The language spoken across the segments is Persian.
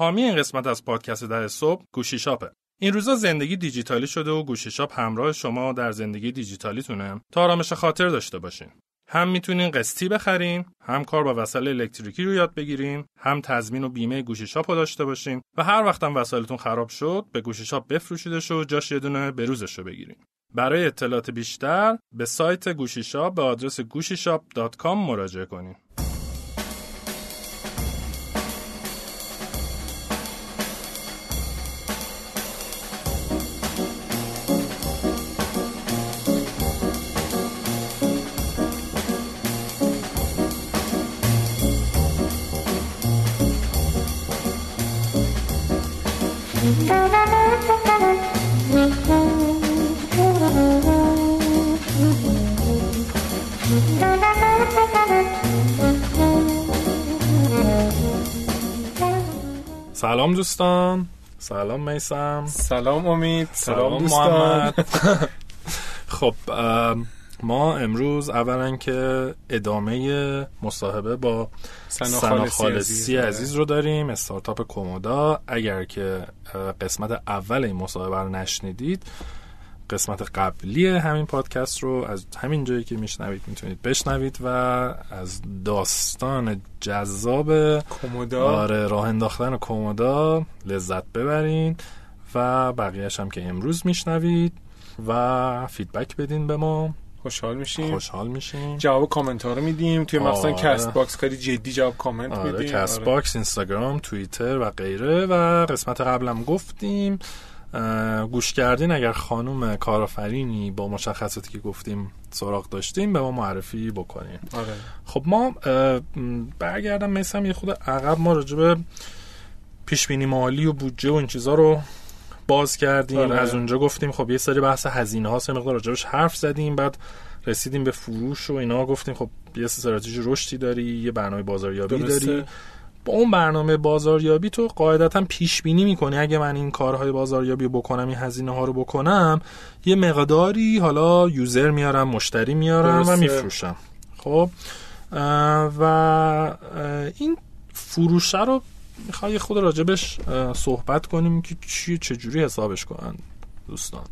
حامی این قسمت از پادکست در صبح گوشی شاپه. این روزا زندگی دیجیتالی شده و گوشی شاپ همراه شما در زندگی دیجیتالیتونه تا آرامش خاطر داشته باشین. هم می‌تونین قسطی بخرین، هم کار با وسایل الکتریکی رو یاد بگیرین، هم تضمین و بیمه گوشی شاپ رو داشته باشین و هر وقتم وسایلتون خراب شد به گوشی شاپ بفروشیدش و جاش یه دونه بروزش رو بگیرین. برای اطلاعات بیشتر به سایت گوشی شاپ به آدرس گوشیشاپ.com مراجعه کنین. سلام دوستان. سلام میسم. سلام امید. سلام, دوستان. محمد. خب ما امروز اولا که ادامه مصاحبه با سنا خالصی عزیز رو داریم استارتاپ کومودا. اگر که قسمت اول این مصاحبه رو نشنیدید قسمت قبلی همین پادکست رو از همین جایی که میشنوید می‌تونید بشنوید و از داستان جذاب کمدا آره راه انداختن کمدا لذت ببرین و بقیهش هم که امروز میشنوید و feedback بدین به ما خوشحال میشیم خوشحال میشیم جواب کامنت ها رو میدیم توی آره. مثلا Castbox کاری جدی جواب کامنت آره. میدیم Cast آره. box اینستاگرام توییتر و غیره و قسمت قبلم گفتیم گوش کردین اگر خانم کارآفرینی با مشخصاتی که گفتیم سراغ داشتیم به ما معرفی بکنیم آره. خب ما برگردم مثلا یه خود عقب ما راجبه پیش بینی مالی و بودجه و این چیزا رو باز کردیم آره. از اونجا گفتیم خب یه سری بحث هزینه ها سه مقدار راجبش حرف زدیم بعد رسیدیم به فروش و اینا گفتیم خب یه استراتژی رشدی داری یه برنامه بازاریابی داری با اون برنامه بازاریابی تو قاعدتا پیش بینی می‌کنی. اگه من این کارهای بازاریابی بکنم این هزینه ها رو بکنم یه مقداری حالا یوزر میارم مشتری میارم درسته. و میفروشم. خب و این فروشه رو می‌خوای خود راجبش صحبت کنیم که چی چجوری حسابش کنن دوستان.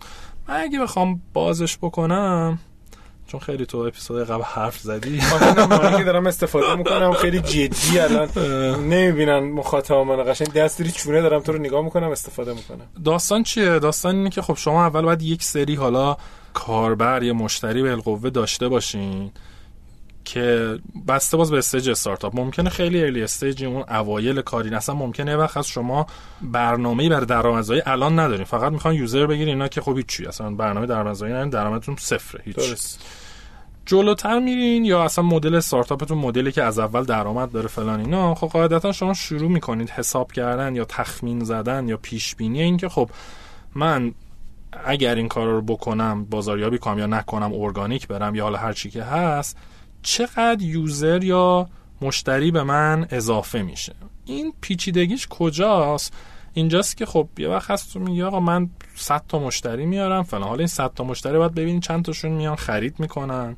من اگه بخوام بازش بکنم چون خیلی تو اپیزود قبل حرف زدی. من که دارم استفاده می‌کنم خیلی جدی الان نمی‌بینن مخاطب من قشنگ دستری چونه دارم تو رو نگاه می‌کنم استفاده می‌کنم. داستان چیه؟ داستان اینه که خب شما اول باید یک سری حالا کاربر یا مشتری بالقوه داشته باشین. که بسته باز به stage استارتاپ. ممکنه خیلی early stage اون اوایل کاری اصلا ممکنه وقت از شما برنامه‌ای برای درآمدزایی الان ندارین. فقط می‌خوان user بگیرین اینا که خب چی اصلا برنامه درآمدزایی ندارین درآمدتون صفره هیچ درست. جلوتر میرین یا اصلا مدل استارتاپتون مدلی که از اول درآمد داره فلان اینا خب قاعدتا شما شروع می‌کنید حساب کردن یا تخمین زدن یا پیش بینی این که خب من اگر این کار رو بکنم بازاریابی کنم یا نکنم ارگانیک برم یا حالا هر چی که هست چقدر یوزر یا مشتری به من اضافه میشه. این پیچیدگیش کجاست؟ اینجاست که خب یه وقت هست تو میگه آقا من 100 تا مشتری میارم فلان. حالا این 100 تا مشتری باید ببینین چند تاشون میان خرید می‌کنن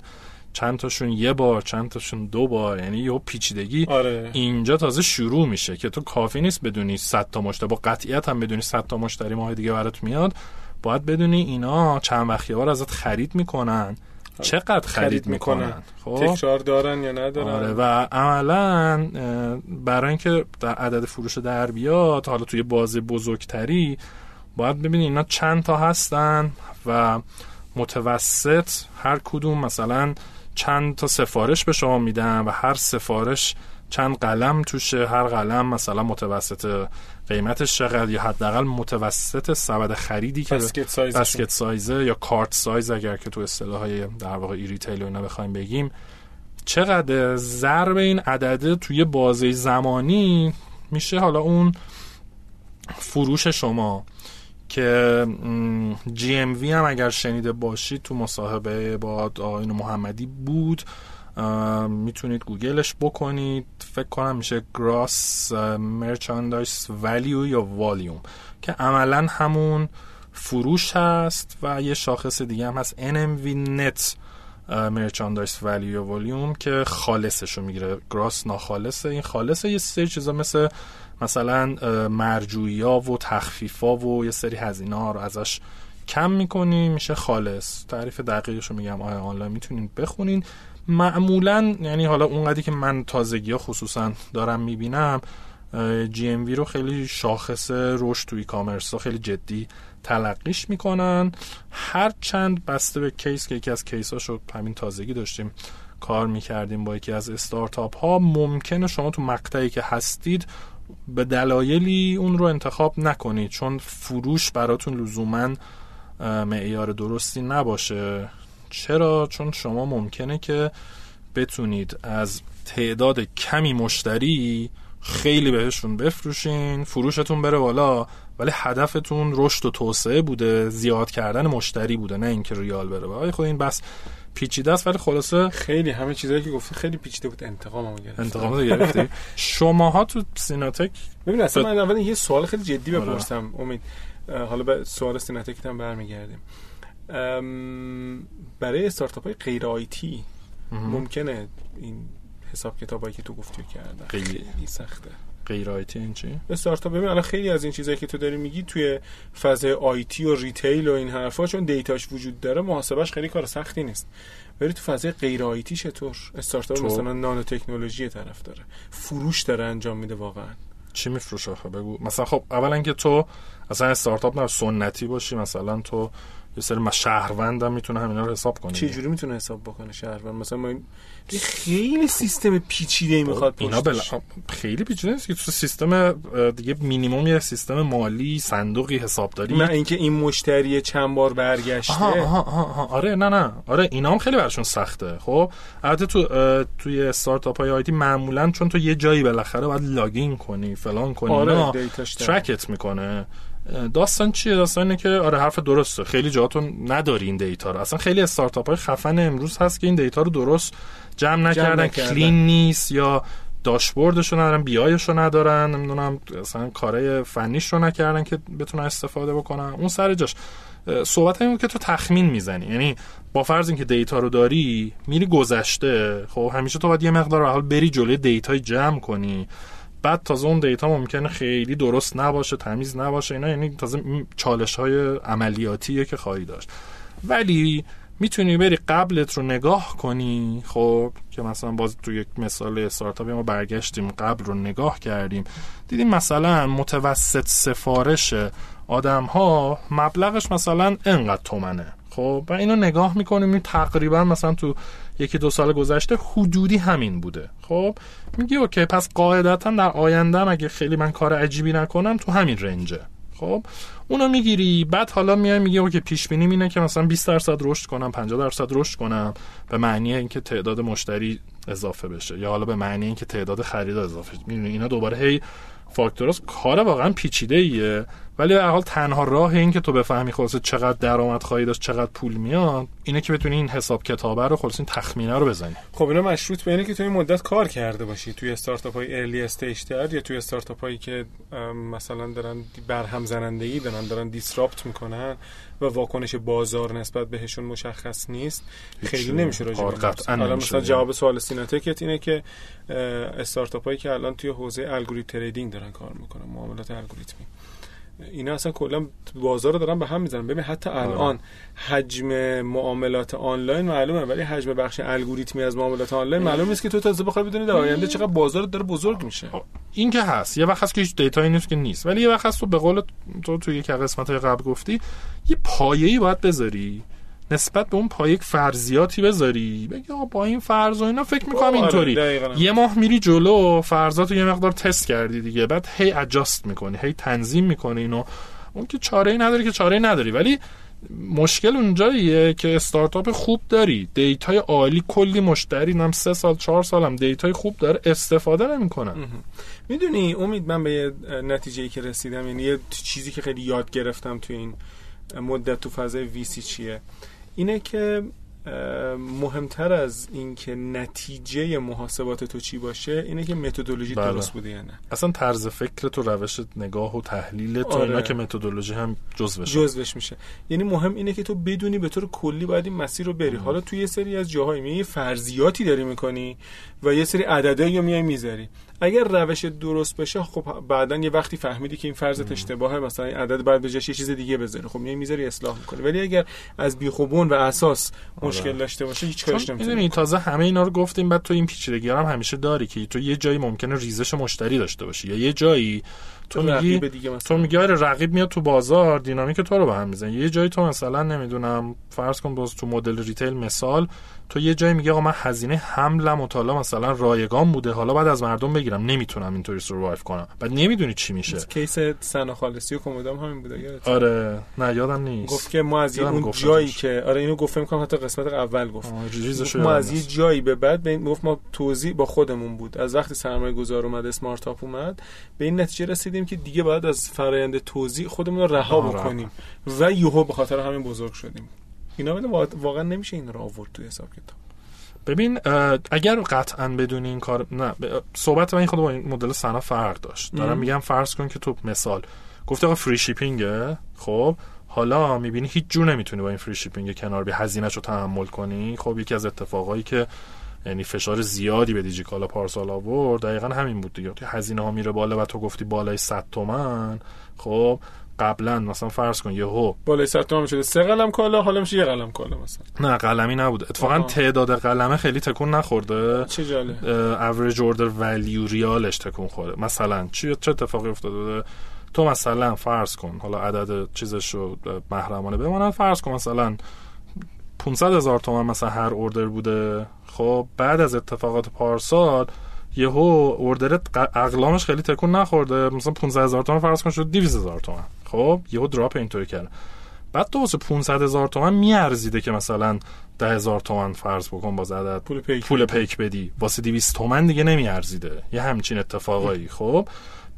چند تاشون یه بار چند تاشون دو بار. یعنی یه پیچیدگی آره. اینجا تازه شروع میشه که تو کافی نیست بدونی 100 تا مشتری با قطعیت هم بدونی 100 تا مشتری ماه دیگه برات میاد. باید بدونی اینا چند وقت بار ازت خرید می‌کنن. چقدر خرید می‌کنن؟ خب. تکرار دارن یا ندارن؟ آره و عملا برای اینکه در عدد فروش در بیاد حالا توی بازه بزرگتری باید ببینید اینا چند تا هستن و متوسط هر کدوم مثلا چند تا سفارش به شما میدن و هر سفارش چند قلم توشه هر قلم مثلا متوسط قیمتش چقدر یا حداقل متوسط سبد خریدی که basket size ه یا cart size اگر که تو اصطلاح های در واقع e-retail اینا بخوایم بگیم چقدر ضرب این عدده توی بازه زمانی میشه حالا اون فروش شما که GMV هم اگر شنیده باشید تو مصاحبه با آقایون محمدی بود. می‌تونید گوگلش بکنید. فکر کنم میشه گراس مرچاندایس ولیو یا والیوم که عملا همون فروش هست و یه شاخص دیگه هم هست NMV net مرچاندایز ولیو ولیوم که خالصش رو می‌گیره. گراس ناخالصه. این خالصه یه سری چیزا مثل مثلا مرجویی ها و تخفیف ها و یه سری هزینه ها رو ازش کم می‌کنی میشه خالص. تعریف دقیقش رو میگم آیا آنلاین می‌تونین بخونین. معمولا یعنی حالا اونقدری که من تازگی ها خصوصا دارم می‌بینم GMV رو خیلی شاخص رشد توی commerce خیلی جدی تلقیش می‌کنن. هر چند بسته به case که یکی از case رو همین تازگی داشتیم کار می‌کردیم با یکی از استارتاپ ها ممکنه شما تو مقطعی که هستید به دلایلی اون رو انتخاب نکنید چون فروش براتون لزوما معیار درستی نباشه. چرا؟ چون شما ممکنه که بتونید از تعداد کمی مشتری خیلی بهشون بفروشین فروشتون بره بالا ولی هدفتون رشد و توسعه بوده زیاد کردن مشتری بوده نه اینکه ریال بره. بالا خود این بس پیچیده است ولی خلاصه خیلی همه چیزایی که گفتی خیلی پیچیده بود. انتقام گرفت انتقام گرفتی شماها تو سیناتک ببین اصلا من اول یه سوال خیلی جدی آره. بپرسم. امید حالا به سوال fintech هم برمیگردیم. برای استارتاپ های غیر IT ممکنه این حساب کتابایی که تو گفتی کردن. خیلی سخته. غیر IT این چی؟ استارتاپ ببین الان خیلی از این چیزایی که تو داری میگی توی فضای IT و retail و این حرفا چون data ش وجود داره محاسبش خیلی کار سختی نیست. ولی تو فضای غیر IT چطور؟ استارتاپ مثلا نانو تکنولوژی طرف داره. فروش داره انجام میده واقعا. چی میفروشه بگو. مثلا خب اولا که تو اصلا استارتاپ نه سنتی باشی مثلا تو یه سری شهروند هم می‌تونه همینا رو حساب کنه چه جوری می‌تونه حساب بکنه شهروند؟ مثلا ما خیلی سیستم پیچیده ای می‌خواد اینا بل... خیلی پیچیده نیست که تو سیستم دیگه مینیمم یه سیستم مالی صندوقی حسابداری. نه اینکه این مشتری چند بار برگشته. آها آها آها آره نه نه. آره اینا هم خیلی براشون سخته. خب البته تو توی استارتاپ های IT معمولا چون تو یه جایی بالاخره باید login کنی فلان کنی آره ترکت می‌کنه. داستان چیه؟ داستان اینه که آره حرف درسته. خیلی جاها تو نداری این data رو. اصلا خیلی استارتاپ های خفن امروز هست که این data رو درست جمع نکردن. clean نیست یا داشبوردشو ندارن BI شو ندارن. نمی‌دونم اصلا کارهای فنیش رو نکردن که بتونن استفاده بکنن. اون سر جاش. صحبت این که تو تخمین می‌زنی. یعنی با فرض اینکه data رو داری میری گذشته. خب همیشه تو باید یه مقدار حال بری جلوی data ی جمع کنی. بعد تازه اون data ممکنه خیلی درست نباشه تمیز نباشه اینا یعنی تازه چالش های عملیاتیه که خواهی داشت. ولی می‌تونی بری قبلت رو نگاه کنی خب که مثلا باز تو یک مثال استارتاپ ما برگشتیم قبل رو نگاه کردیم. دیدیم مثلا متوسط سفارش آدم ها مبلغش مثلا انقدر تومنه. خب و اینو نگاه می‌کنیم تقریبا مثلا تو یکی دو سال گذشته حدودی همین بوده. خب میگی اوکی پس قاعدتا در آینده اگه خیلی من کار عجیبی نکنم تو همین رنجه. خب اونو می‌گیری بعد حالا میای میگه اوکی پیش بینی اینه که مثلا 20 درصد رشد کنم 50 درصد رشد کنم به معنی اینکه تعداد مشتری اضافه بشه یا حالا به معنی اینکه تعداد خرید اضافه می‌دونی اینا دوباره هی factors کار واقعا پیچیده ایه. ولی به حال تنها راه این که تو بفهمی خلاص چقدر درآمد خواهی داشت چقدر پول میاد اینه که بتونی این حساب کتابه رو خلاص این تخمینه رو بزنی. خب اینا مشروط به اینه که تو این مدت کار کرده باشی. توی استارتاپ های early stage تر یا توی استارتاپ هایی که مثلا دارن برهم زنندگی دارن دارن disrupt می‌کنن. و واکنش بازار نسبت بهشون مشخص نیست. خیلی نمیشه. راجع به مثلا جواب سوال سیناتکت اینه که استارتاپ هایی که الان توی حوزه algorithm trading دارن کار می‌کنن معاملات الگوریتمی اینا اصلا کلا بازار رو دارن به هم می‌زنن. ببین حتی آره. الان حجم معاملات آنلاین معلومه ولی حجم بخش الگوریتمی از معاملات آنلاین معلوم نیست که تو تازه بخوای بدونی در آینده چقدر بازار داره بزرگ میشه. این که هست یه وقت هست که هیچ data یی نیست که نیست. ولی یه وقت هست تو به قول تو توی یک قسمت قبل گفتی یه پایه‌ای باید بذاری. نسبت به اون پایه یک فرضیاتی بذاری. بگی آقا با این فرض و اینا فکر می‌کنم آره، اینطوری. یه ماه میری جلو فرضاتو یه مقدار تست کردی دیگه. بعد هی adjust می‌کنی هی تنظیم می‌کنی اینو. اون که چاره ای نداری که چاره ای نداری. ولی مشکل اونجاییه که استارتاپ خوب داری. data ی عالی کلی مشتری. نم سه سال چهار سالم data ی خوب داره استفاده نمی‌کنن می‌دونی امید من به نتیجه ای که رسیدم یعنی یه چیزی که خیلی یاد گرفتم تو این مدت تو فضای VC چیه. اینه که مهمتر از اینکه نتیجه محاسبات تو چی باشه اینه که متدولوژی بله. درست بوده یا نه اصلا طرز فکر تو روش نگاه و تحلیل تو آره. اینا که متدولوژی هم جزء بشه جزوش میشه. یعنی مهم اینه که تو بدونی به طور کلی باید این مسیر رو بری. حالا تو یه سری از جاهای میای یه فرضیاتی داری می‌کنی و یه سری عددهایی رو میای می‌ذاری. اگر روش درست بشه خب بعدا یه وقتی فهمیدی که این فرضت اشتباهه مثلا این عدد بعد به جاش یه چیز دیگه بذاری خب میای می‌ذاری اصلاح می‌کنی. ولی اگر از بیخوبون و اساس مشکل داشته باشه هیچ کارش نمی‌تونی تازه همه اینا رو گفتیم بعد تو این پیچیدگی هم همیشه داری که تو یه جایی ممکنه ریزش مشتری داشته باشی یا یه جایی تو میگی رقیب دیگه مثلا. تو میگی آره رقیب میاد تو بازار دینامیک تو رو به هم می‌زنه. یه جایی تو مثلا نمی‌دونم فرض کن باز تو مدل retail مثال تو یه جایی میگه آقا من هزینه حملم تا حالا مثلا رایگان بوده حالا بعد از مردم بگیرم نمی‌تونم اینطوری survive کنم. بعد نمی‌دونی چی میشه. case سنا خالصی و کمدا هم همین بوده یادت آره. نه یادم نیست. گفت که ما از اون. جایی که آره اینو گفتم کنم حتی قسمت اول گفت. ما از یه. جایی به بعد به این گفت ما توضیح با خودمون بود. از وقتی سرمایه گذار اومد اسمارت اپ اومد به این نتیجه رسیدیم که دیگه باید از فرایند توضیح خودمون رو رها بکنیم و یهو به خاطر همین بزرگ شدیم. اینا ولی وا- واقعا نمیشه این رو آورد توی حساب کتاب. ببین اگر قطعا بدون این کار نه صحبت من خود با این مدل سنا فرق داشت. دارم. میگم فرض کن که تو مثال گفته آقا فری شیپینگه خب حالا می‌بینی هیچ جور نمی‌تونی با این فری شیپینگ کنار بی هزینه‌شو رو تحمل کنی. خب یکی از اتفاقایی که یعنی فشار زیادی به دیجیکالا پارسال آورد دقیقا همین بود دیگه. هزینه ها میره بالا و تو گفتی بالای 100 تومن. خب قبلا مثلا فرض کن یهو. بالای 100 تومن شده. سه قلم کالا حالا میشه یه قلم کالا مثلا. نه قلمی نبود اتفاقا آها. تعداد قلمه خیلی تکون نخورده. چه جالب اوریج اوردر ولیو ریالش تکون خورده مثلا چی؟ چه اتفاقی افتاده؟ بوده تو مثلا فرض کن حالا عدد چیزش رو محرمانه بمانه فرض کن مثلا 500 هزار تومن مثلا هر اوردر بوده. خب بعد از اتفاقات پارسال یهو اوردرت ق- اقلامش خیلی تکون نخورده. مثلا 500 هزار تومن فرض کن شد 200 هزار تومن. خب یهو دراپ اینطوری کرده. بعد تو واسه 500 هزار تومن میارزیده که مثلا 10 هزار تومن فرض بکن باز عدد پول پیک پول پیک بدی. واسه 200 تومن دیگه نمیارزیده. یه همچین اتفاقایی. خب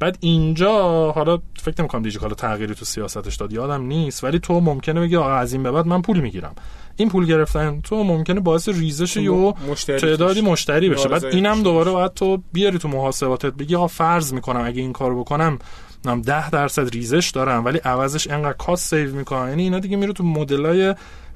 بعد اینجا حالا فکر نمی‌کنم دیجیکالا تغییری تو سیاستش داد یادم نیست ولی تو ممکنه بگی آقا از این به بعد من پول می‌گیرم این پول گرفتن تو ممکنه باعث ریزش یه مشتری تعدادی. مشتری بشه بعد اینم. دوباره باید تو بیاری تو محاسباتت بگی آقا فرض می‌کنم اگه این کارو بکنم نم 10 درصد ریزش دارم ولی عوضش انقدر cost save می‌کنم یعنی اینا دیگه میره تو مدلای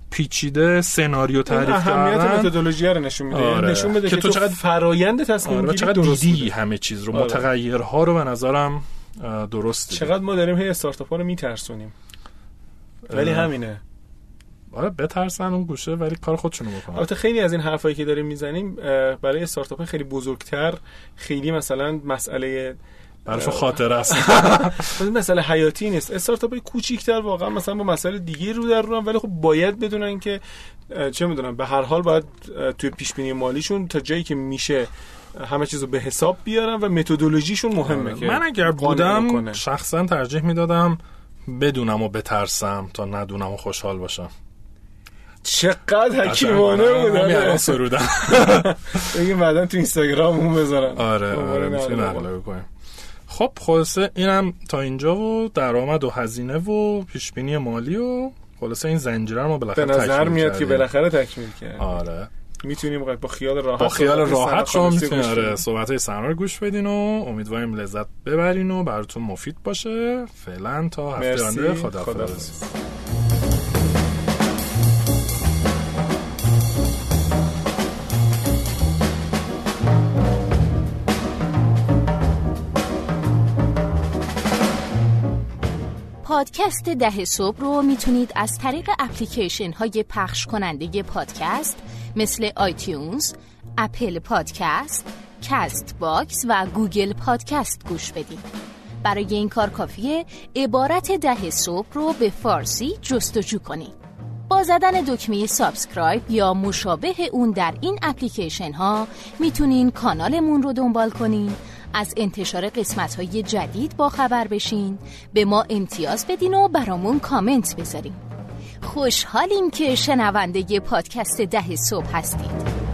پیچیده سناریو تعریف اهمیت کردن متدولوژی رو نشون میده آره. یعنی نشون بده که که, تو چقدر- فرایند تصمیم آره چقدر دیدی. همه چیز رو آره. متغیرها رو به نظرم اه، درست دیدی. چقدر ما داریم هی استارتاپ ها رو میترسونیم ولی. همینه آره بترسن اون گوشه ولی کار خودشونو بکنن البته خیلی از این حرفایی که داریم می‌زنیم برای استارتاپ خیلی بزرگتر خیلی مثلا مسئله براشون خاطره است. مسئله حیاتی نیست. استارتاپ های کوچیک‌تر واقعا مثلا با مسئله دیگه رو در رو ولی خب باید بدونن که چه می‌دونم به هر حال باید توی پیش بینی مالیشون تا جایی که میشه همه چیز رو به حساب بیارن و متدولوژیشون مهمه که من اگر بودم. شخصا ترجیح می‌دادم بدونم و بترسم تا ندونم و خوشحال باشم. چقدر حکیمانه قشنگ. بود همین الان آره. سرودم. بگیم بعدا تو اینستاگراممون بذارن. آره خب، آره نه، می‌تونی. نقله بکنیم. خب خلاصه اینم تا اینجا و درآمد و هزینه و پیش بینی مالی و خلاصه این زنجیره رو ما به بالاخره نظر تکمیل میاد که. بالاخره تکمیل کرد آره می‌تونیم با خیال راحت با خیال راحت شما می‌تونید آره. صحبت های سنا رو گوش بدین و امیدواریم لذت ببرین و براتون مفید باشه فعلا تا هفته. آینده خداحافظ پادکست ده صبح رو می‌تونید از طریق اپلیکیشن های پخش کننده پادکست مثل iTunes، Apple Podcast، Castbox و Google Podcast گوش بدید. برای این کار کافیه عبارت ده صبح رو به فارسی جستجو کنید. با زدن دکمه subscribe یا مشابه اون در این اپلیکیشن ها می‌تونین کانالمون رو دنبال کنین از انتشار قسمت های جدید با خبر بشین. به ما امتیاز بدین و برامون کامنت بذارین. خوشحالیم که شنونده پادکست ده صبح هستید.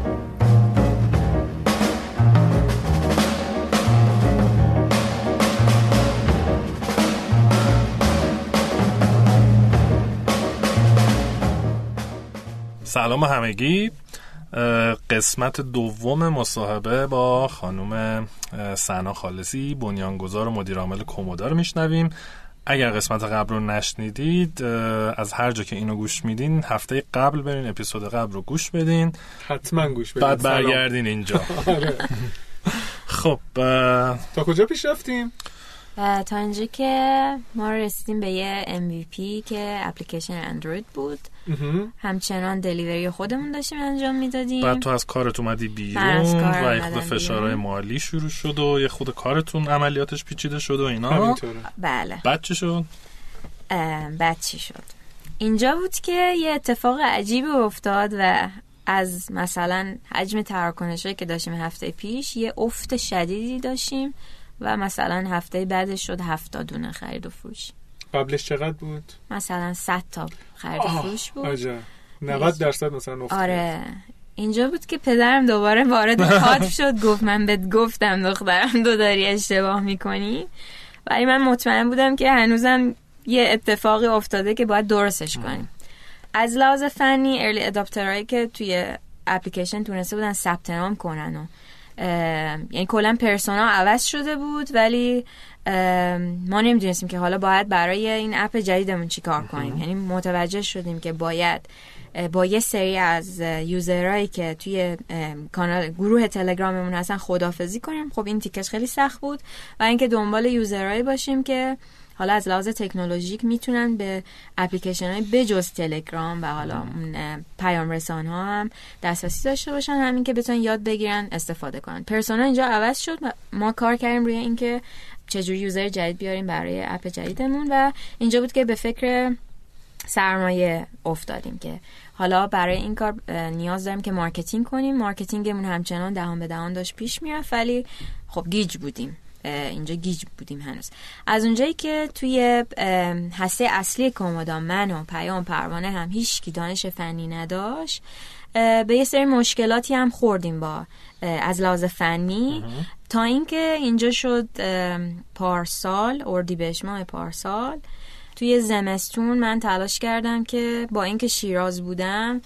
سلام همگی. قسمت دوم مصاحبه با خانم سنا خالصی بنیانگذار و مدیر عامل کومودا رو میشنویم. اگر قسمت قبل رو نشنیدید از هر جا که اینو گوش میدین هفته قبل برین اپیزود قبل رو گوش بدین. حتما گوش بدین. بعد برگردین اینجا. آره. خب تا کجا پیش رفتیم؟ تا اینجا که ما رسیدیم به یه MVP که اپلیکیشن اندروید بود. همچنان دلیوری خودمون داشتیم انجام می‌دادیم. بعد تو از کارت اومدی بیرون و یه خود فشارهای مالی شروع شد و یه خود کارتون عملیاتش پیچیده شد و اینا. بله. بعد چی شد؟ بعد چی شد؟ اینجا بود که یه اتفاق عجیبی افتاد و از مثلا حجم تراکنش که داشتیم هفته پیش یه افت شدیدی داشتیم و مثلا هفته بعدش شد هفتا دونه خرید و فروش. قبلش چقدر بود؟ مثلا 100 تا خرید فروش بود. آجا 90 درصد مثلا افت آره. اینجا بود که پدرم دوباره وارد کادر شد گفت من بهت گفتم دخترم دو داری اشتباه می‌کنی. ولی من مطمئن بودم که هنوزم یه اتفاقی افتاده که باید درستش کنیم. از لحاظ فنی ارلی اداپترهایی که توی اپلیکیشن تونسته بودن ثبت نام کنن و یعنی کلا پرسونا عوض شده بود ولی ما نمی‌دونستیم که حالا باید برای این اپ جدیدمون چی کار کنیم. یعنی متوجه شدیم که باید با یه سری از یوزرهایی که توی کانال گروه تلگراممون هستن خدافزی کنیم. خب این تیکش خیلی سخت بود و اینکه دنبال user هایی باشیم که حالا از لحاظ تکنولوژیک می‌تونن به اپلیکیشن های بجز تلگرام و حالا پیام رسان ها هم دسترسی داشته باشن. همین که بتونن یاد بگیرن استفاده کنن. persona اینجا عوض شد ما کار کردیم روی اینکه چجوری user جدید بیاریم برای app جدیدمون و اینجا بود که به فکر سرمایه افتادیم که حالا برای این کار نیاز داریم که marketing کنیم. marketing مون همچنان دهان به دهان داشت پیش می‌رفت ولی خب گیج بودیم. اینجا گیج بودیم هنوز. از اونجایی که توی هسته اصلی کومودا من و پیام پروانه هم هیچ کی دانش فنی نداشت به یه سری مشکلاتی هم خوردیم با از لحاظ فنی. تا اینکه اینجا شد پارسال اردیبهشت ماه پارسال توی زمستون من تلاش کردم که با اینکه شیراز بودم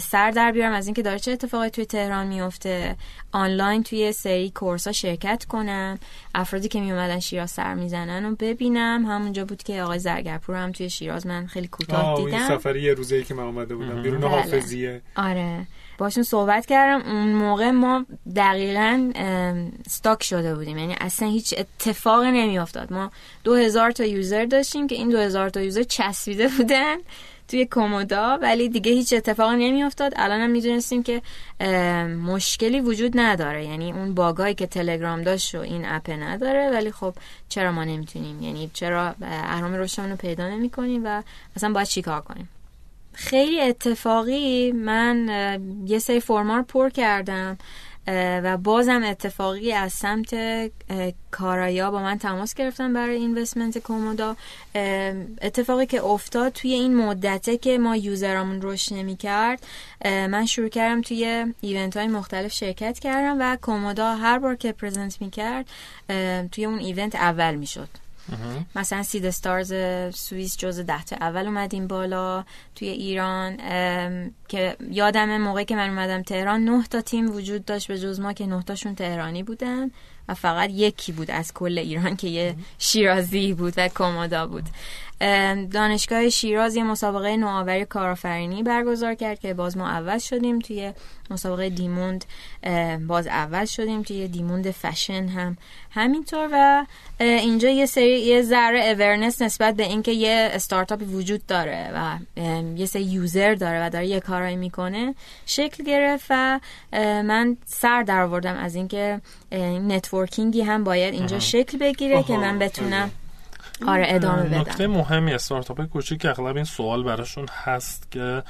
سر در بیارم از اینکه داره چه اتفاقی توی تهران میفته. آنلاین توی سری course ها شرکت کنم افرادی که می اومدن شیراز سر می‌زنن و ببینم. همونجا بود که آقای زرگرپور هم توی شیراز من خیلی کوتاه دیدم. سفری یه روزه که من اومده بودم بیرون بله. حافظیه. آره. باشون صحبت کردم. اون موقع ما دقیقا stuck شده بودیم. یعنی اصلا هیچ اتفاق نمیافتاد. ما دو هزار تا user داشتیم که این دو هزار تا user چسبیده بودن توی کومودا ولی دیگه هیچ اتفاقی نمیافتاد. الان هم می‌دونستیم که مشکلی وجود نداره. یعنی اون باگایی که تلگرام داشت و این اپ نداره. ولی خب چرا ما نمی‌تونیم؟ یعنی چرا اهرام رشدمون رو پیدا نمی‌کنیم و اصلا باید چیکار کنیم؟ خیلی اتفاقی من یه سری فرمار پر کردم و بازم اتفاقی از سمت کارایا با من تماس گرفتن برای اینوستمنت کومودا. اتفاقی که افتاد توی این مدته که ما یوزرامون رشد نمی کرد من شروع کردم توی ایونت های مختلف شرکت کردم و کومودا هر بار که پرزنت می کرد توی اون ایونت اول می شد مثلا سید استارز سوئیس جز ده تا اول اومدیم بالا توی ایران که یادم موقعی که من اومدم تهران نه تا تیم وجود داشت به جز ما که نه تاشون تهرانی بودن و فقط یکی بود از کل ایران که یه شیرازی بود و کمودا بود. دانشگاه شیراز یه مسابقه نوآوری کارآفرینی برگزار کرد که باز ما اول شدیم توی مسابقه دیموند باز اول شدیم توی دیموند فشن هم. همینطور و اینجا یه سری یه ذره awareness نسبت به اینکه یه استارتاپی وجود داره و یه سری user داره و داره یه کارایی می‌کنه شکل گرفت و من سر در آوردم از اینکه networking ی هم باید اینجا شکل بگیره که من بتونم آره ادامه بدم نکته مهمی استارتاپ کوچیک اغلب این سوال براشون هست که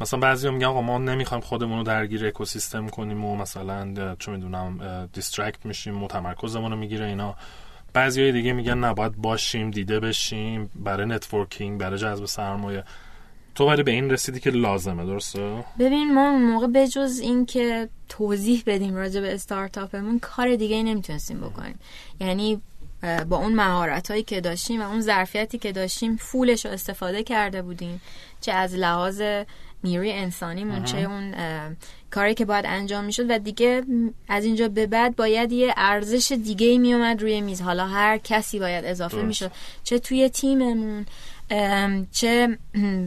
مثلا بعضی میگن آقا ما نمی‌خوایم خودمون رو درگیر اکوسیستم کنیم و مثلا چه می‌دونم distract میشیم متمرکزمون رو می‌گیره اینا. بعضی دیگه میگن نباید باشیم دیده بشیم برای networking برای جذب سرمایه. تو ولی به این رسیدی که لازمه درسته؟ ببین ما اون موقع بجز این که توضیح بدیم راجع به استارتاپمون کار دیگه ای نمی‌تونستیم بکنیم. یعنی با اون مهارت هایی که داشتیم و اون ظرفیتی که داشتیم فولش رو استفاده کرده بودیم چه از لحاظ نیروی انسانیمون چه اون کاری که باید انجام می‌شد و دیگه از اینجا به بعد باید یه ارزش دیگه ای میومد روی میز. حالا هر کسی باید اضافه می‌شد. چه توی تیممون چه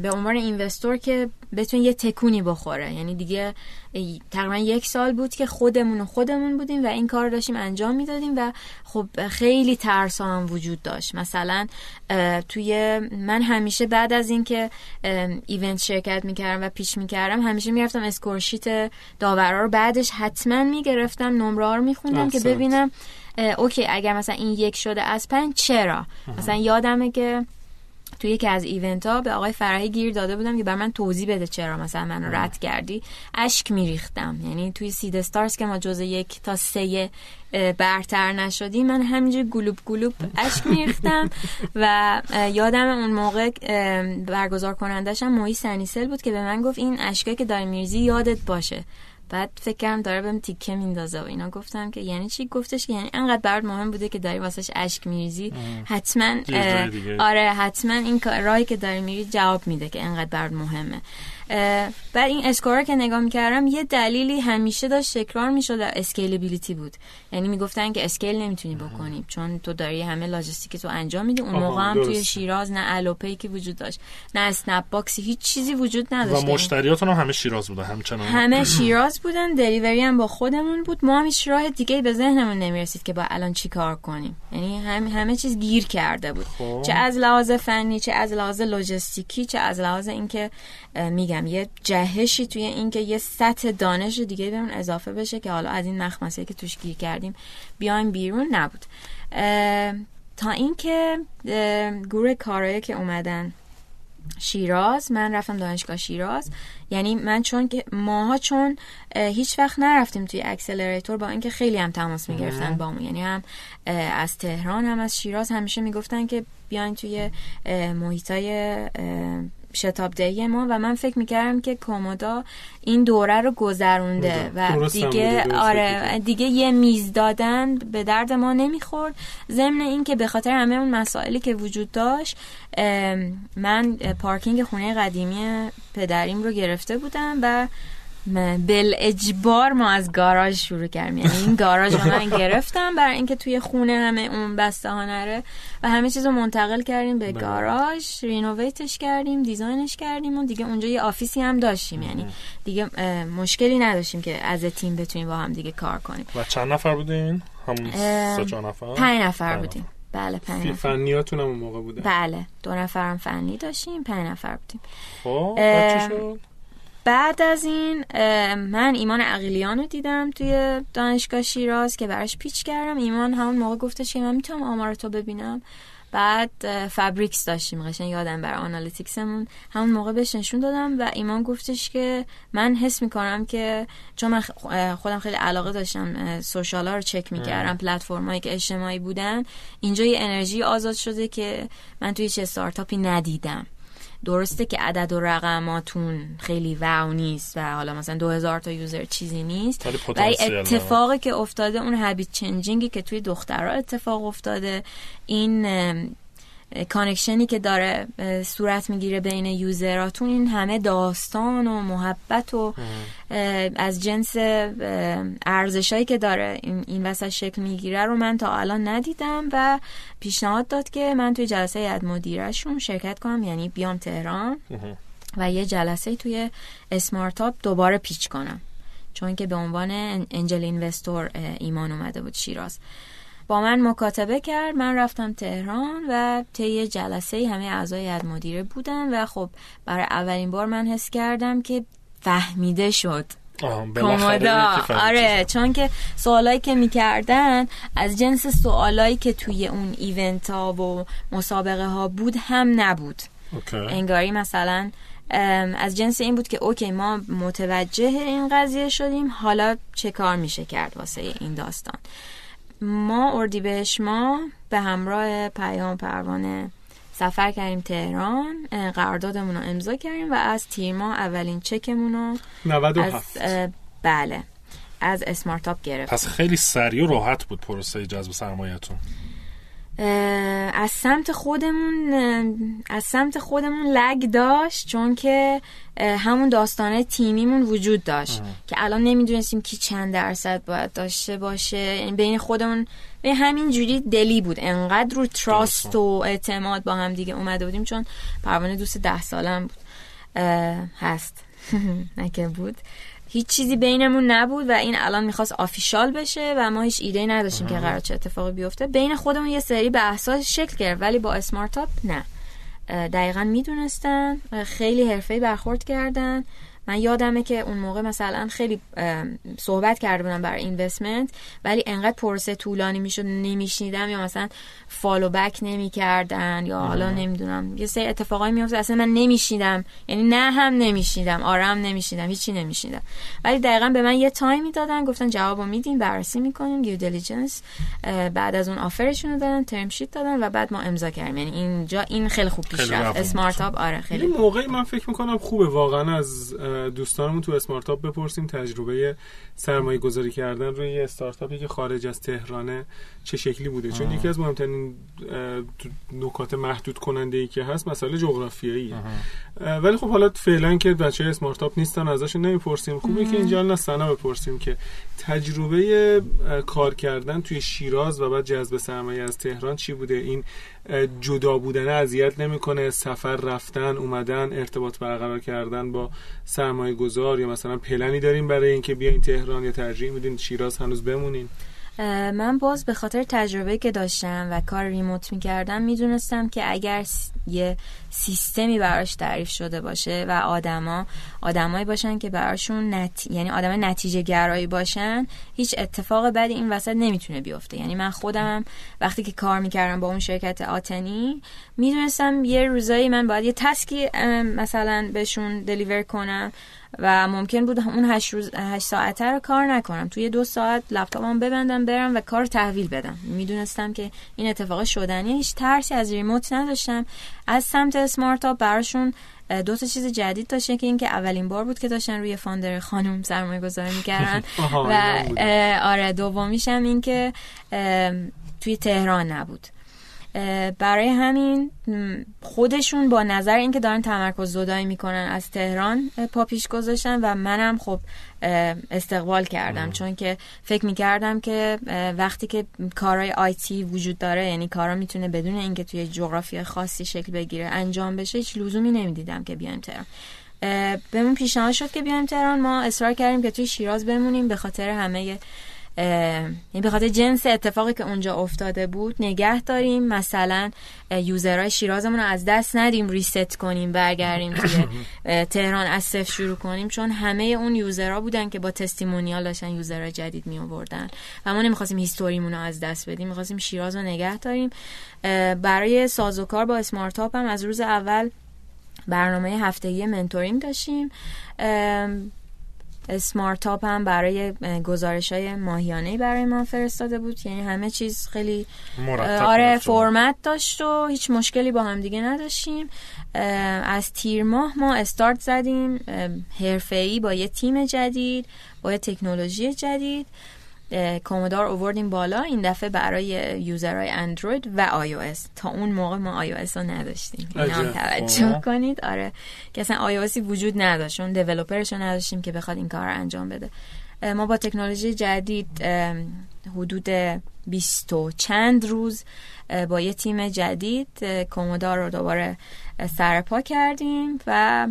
به عنوان اینوستور که بتون یه تکونی بخوره. یعنی دیگه تقریبا یک سال بود که خودمون و خودمون بودیم و این کار داشتیم انجام می‌دادیم و خب خیلی ترس هم وجود داشت. مثلا توی من همیشه بعد از اینکه event شرکت می‌کردم و pitch می‌کردم همیشه می‌رفتم score sheet داورا رو بعدش حتما می‌گرفتم نمره رو میخوندم که ببینم okay اگر مثلا این یک شده از پنج چرا؟ مثلا یادمه که توی یکی از event ها به آقای فرحی گیر داده بودم که بر من توضیح بده چرا مثلا منو رد کردی. اشک میریختم. یعنی توی سید استارز که ما جز یک تا سه برتر نشدی من همینجور گلوب گلوب اشک میریختم و یادم اون موقع برگزار کنندشم موی سنیسل بود که به من گفت این اشکایی که داری میریزی یادت باشه. بعد فکر کردم داره بهم تیکه میندازه و اینا. گفتم که یعنی چی؟ گفتش که یعنی انقدر برات مهم بوده که داری واسش اشک میریزی. حتما آره حتما این راهی که داری میری جواب میده که انقدر برات مهمه. بعد این score ا که نگاه می‌کردم یه دلیلی همیشه داشت تکرار می‌شد scalability بود. یعنی می‌گفتن که scale نمی‌تونی بکنی چون تو داری همه لاجستیک تو انجام میدی. اون موقع هم توی شیراز نه الوپی که وجود داشت نه اسنپ باکسی هیچ چیزی وجود نداشت و مشتریاتون هم همه شیراز بودن همچنان. همه شیراز بودن delivery هم با خودمون بود. ما هم هیچ راه دیگه به ذهنمون نمی‌رسید که با الان چی کار کنیم. یعنی هم همه چیز گیر کرده بود. خوب. چه از لحاظ فنی چه از لحاظ لوجستیکی چه از لحاظ اینکه میگم یه جهشی توی اینکه یه سطح دانش دیگه بهمون اضافه بشه که حالا از این مخمسه که توش گیر کردیم بیایم بیرون نبود. تا اینکه گروه کارایی که اومدن شیراز من رفتم دانشگاه شیراز. یعنی من چون که ماها چون هیچ وقت نرفتیم توی اکسلراتور با اینکه خیلی هم تماس می‌گرفتن با ما یعنی هم از تهران هم از شیراز همیشه می‌گفتن که بیاین توی محیطای شتاب دهی ما و من فکر می‌کردم که کومودا این دوره رو گذرونده و دیگه آره دیگه یه میز دادن به درد ما نمی‌خورد. ضمن این که به خاطر همه اون مسائلی که وجود داشت من پارکینگ خونه قدیمی پدریم رو گرفته بودم و بل اجبار ما از گاراژ شروع کردیم. یعنی این گاراژ رو من گرفتم برای اینکه توی خونه همه اون بسته ها نره. و همه چیز رو منتقل کردیم به بله. گاراژ renovate ش کردیم design ش کردیم و دیگه اونجا یه office ی هم داشتیم. یعنی دیگه مشکلی نداشتیم که از تیم بتونیم با هم دیگه کار کنیم. و چند نفر بودین؟ همون سه نفر؟ پنج نفر بودیم. بله پنج نفر. فنیاتون هم موقع بوده؟ بله دو نفرم فنی داشتیم پنج نفر بودیم. خب بعد از این من ایمان عقیلیان رو دیدم توی دانشگاه شیراز که براش pitch کردم. ایمان همون موقع گفتش که من می‌تونم آمار تو ببینم. بعد Fabrics داشتیم قشنگ یادم برای analytics مون. همون موقع بهش نشون دادم و ایمان گفتش که من حس می‌کنم که چون من خودم خیلی علاقه داشتم social ها رو چک می‌کردم پلتفرمایی که اجتماعی بودن. اینجا یه انرژی آزاد شده که من توی هیچ استارتاپی ندیدم. درسته که عدد و رقماتون خیلی wow نیست و حالا مثلا 2000 تا user چیزی نیست. ولی اتفاقی که افتاده اون habit changing ی که توی دخترها اتفاق افتاده این connection ی که داره صورت می‌گیره بین user اتون این همه داستان و محبت و از جنس ارزشایی که داره این وسط شکل می‌گیره رو من تا الان ندیدم و پیشنهاد داد که من توی جلسه هیئت مدیرشون شرکت کنم یعنی بیام تهران و یه جلسه توی اسمارتاپ دوباره pitch کنم. چون که به عنوان انجل اینوستور ایمان اومده بود شیراز. با من مکاتبه کرد. من رفتم تهران و طی جلسه همه اعضای ید مدیره بودن و خب برای اولین بار من حس کردم که فهمیده شد. کومودا آره چون که سوالایی که می‌کردن از جنس سوالایی که توی اون ایونت ها و مسابقه ها بود هم نبود. انگاری مثلا از جنس این بود که اوکی ما متوجه این قضیه شدیم. حالا چه کار میشه کرد واسه این داستان؟ ما اردیبهشت ما به همراه پیام پروانه سفر کردیم تهران قراردادمون رو امضا کردیم و از تیرما اولین چکمون رو 97 بله از اسمارتاپ گرفت پس خیلی سریع و راحت بود پروسه جذب سرمایه‌تون. از سمت خودمون از سمت خودمون لگ داشت چون که همون داستانه تیمیمون وجود داشت که الان نمی‌دونستیم کی چند درصد باید داشته باشه. یعنی بین خودمون به همین جوری دلی بود. انقدر رو تراست و اعتماد با هم دیگه اومده بودیم چون پروانه دوست ده سالم بود. هست. نکه بود. هیچ چیزی بینمون نبود و این الان می‌خواست آفیشال بشه و ما هیچ ایده نداشتیم که قرار چه اتفاقی بیفته. بین خودمون یه سری بحثا شکل گرفت ولی با اسمارتاپ نه. دقیقا می‌دونستن. خیلی حرفه‌ای برخورد کردن. من یادمه که اون موقع مثلا خیلی صحبت کرده بودم برای investment ولی انقدر پروسه طولانی می‌شد نمیشنیدم یا مثلا follow back نمی‌کردن یا حالا نمی‌دونم یه سری اتفاقایی میفته اصلا من نمیشیدم یعنی نه هم نمیشیدم آره هم نمیشیدم هیچی نمیشیدم ولی دقیقا به من یه time ی دادن گفتن جوابو میدین بررسی می‌کنیم due diligence بعد از اون offer شون دادن term sheet دادن و بعد ما امضا کردیم. یعنی اینجا این خیلی خوب پیش رفت. اسمارت اپ آره خیلی موقعی من فکر می‌کنم خوبه واقعا از دوستانمون تو اسمارتاپ بپرسیم تجربه سرمایه گذاری کردن روی استارتاپی که خارج از تهرانه چه شکلی بوده؟ چون یکی از مهمترین نکات محدود کننده ای که هست مسئله جغرافیایی ولی خب حالا فعلا که بچه اسمارتاپ نیستن ازشون نمی‌پرسیم. خوبه که اینجا نستنا بپرسیم که تجربه کار کردن توی شیراز و بعد جذب سرمایه از تهران چی بوده؟ این جدا بودن اذیت نمی‌کنه سفر رفتن اومدن ارتباط برقرار کردن با سرمایه گذار یا مثلا پلنی داریم برای اینکه بیاین تهران یا ترجیح میدین شیراز هنوز بمونین. من باز به خاطر تجربه که داشتم و کار ریموت می‌کردم می‌دونستم که اگر یه سیستمی براش تعریف شده باشه و آدما آدمایی باشن که براشون نت... یعنی آدم نتیجه گرایی باشن هیچ اتفاق بدی این وسط نمی‌تونه بیفته. یعنی من خودم وقتی که کار می‌کردم با اون شرکت آتنی می‌دونستم یه روزایی من باید یه تسکی مثلا بهشون دلیور کنم. و ممکن بود اون هشت, روز، هشت ساعته رو کار نکنم. توی دو ساعت لپتاپم ببندم برم و کار تحویل بدم. می‌دونستم که این اتفاق شدنی هیچ ترسی از ریموت نداشتم. از سمت اسمارت براشون دو تا چیز جدید داشتن که اینکه اولین بار بود که داشتن روی فاندر خانم سرمایه گذاری می‌کردن و آره دومیش هم این که توی تهران نبود. برای همین خودشون با نظر اینکه دارن تمرکز زدایی می‌کنن از تهران پاپیش گذاشتن و منم خب استقبال کردم. چون که فکر می‌کردم که وقتی که کارهای آیتی وجود داره یعنی کارا می‌تونه بدون اینکه توی جغرافی خاصی شکل بگیره انجام بشه هیچ لزومی نمی‌دیدم که بیایم تهران. بهمون پیشنهاد شد که بیایم تهران. ما اصرار کردیم که توی شیراز بمونیم به خاطر همه یعنی به خاطر جنس اتفاقی که اونجا افتاده بود نگه داریم. مثلا یوزرهای شیرازمون رو از دست ندیم ریست کنیم برگردیم توی تهران از صفر شروع کنیم چون همه اون یوزرها بودن که با تستیمونیال داشتن یوزرهای جدید می آوردن و ما نمی‌خواستیم هیستوریمون رو از دست بدیم می‌خواستیم شیراز رو نگه داریم. برای سازوکار با اسمارتاپ هم از روز اول برنامه هفتگی mentoring داشتیم. اسمارتاپ هم برای گزارش های ماهیانه برای ما فرستاده بود. یعنی همه چیز خیلی آره فرمت داشت و هیچ مشکلی با هم دیگه نداشتیم. از تیر ماه ما استارت زدیم. حرفه‌ای با یه تیم جدید با یه تکنولوژی جدید. کومودا رو اووردیم بالا. این دفعه برای user های اندروید و آی تا اون موقع ما آی رو نداشتیم. این توجه کنید. آره. که اصلا آی وجود نداشت. چون دیولوپرش رو نداشتیم که بخواد این کار رو انجام بده. ما با تکنولوژی جدید حدود بیست و چند روز با یه تیم جدید کومودار رو دوباره سرپا کردیم و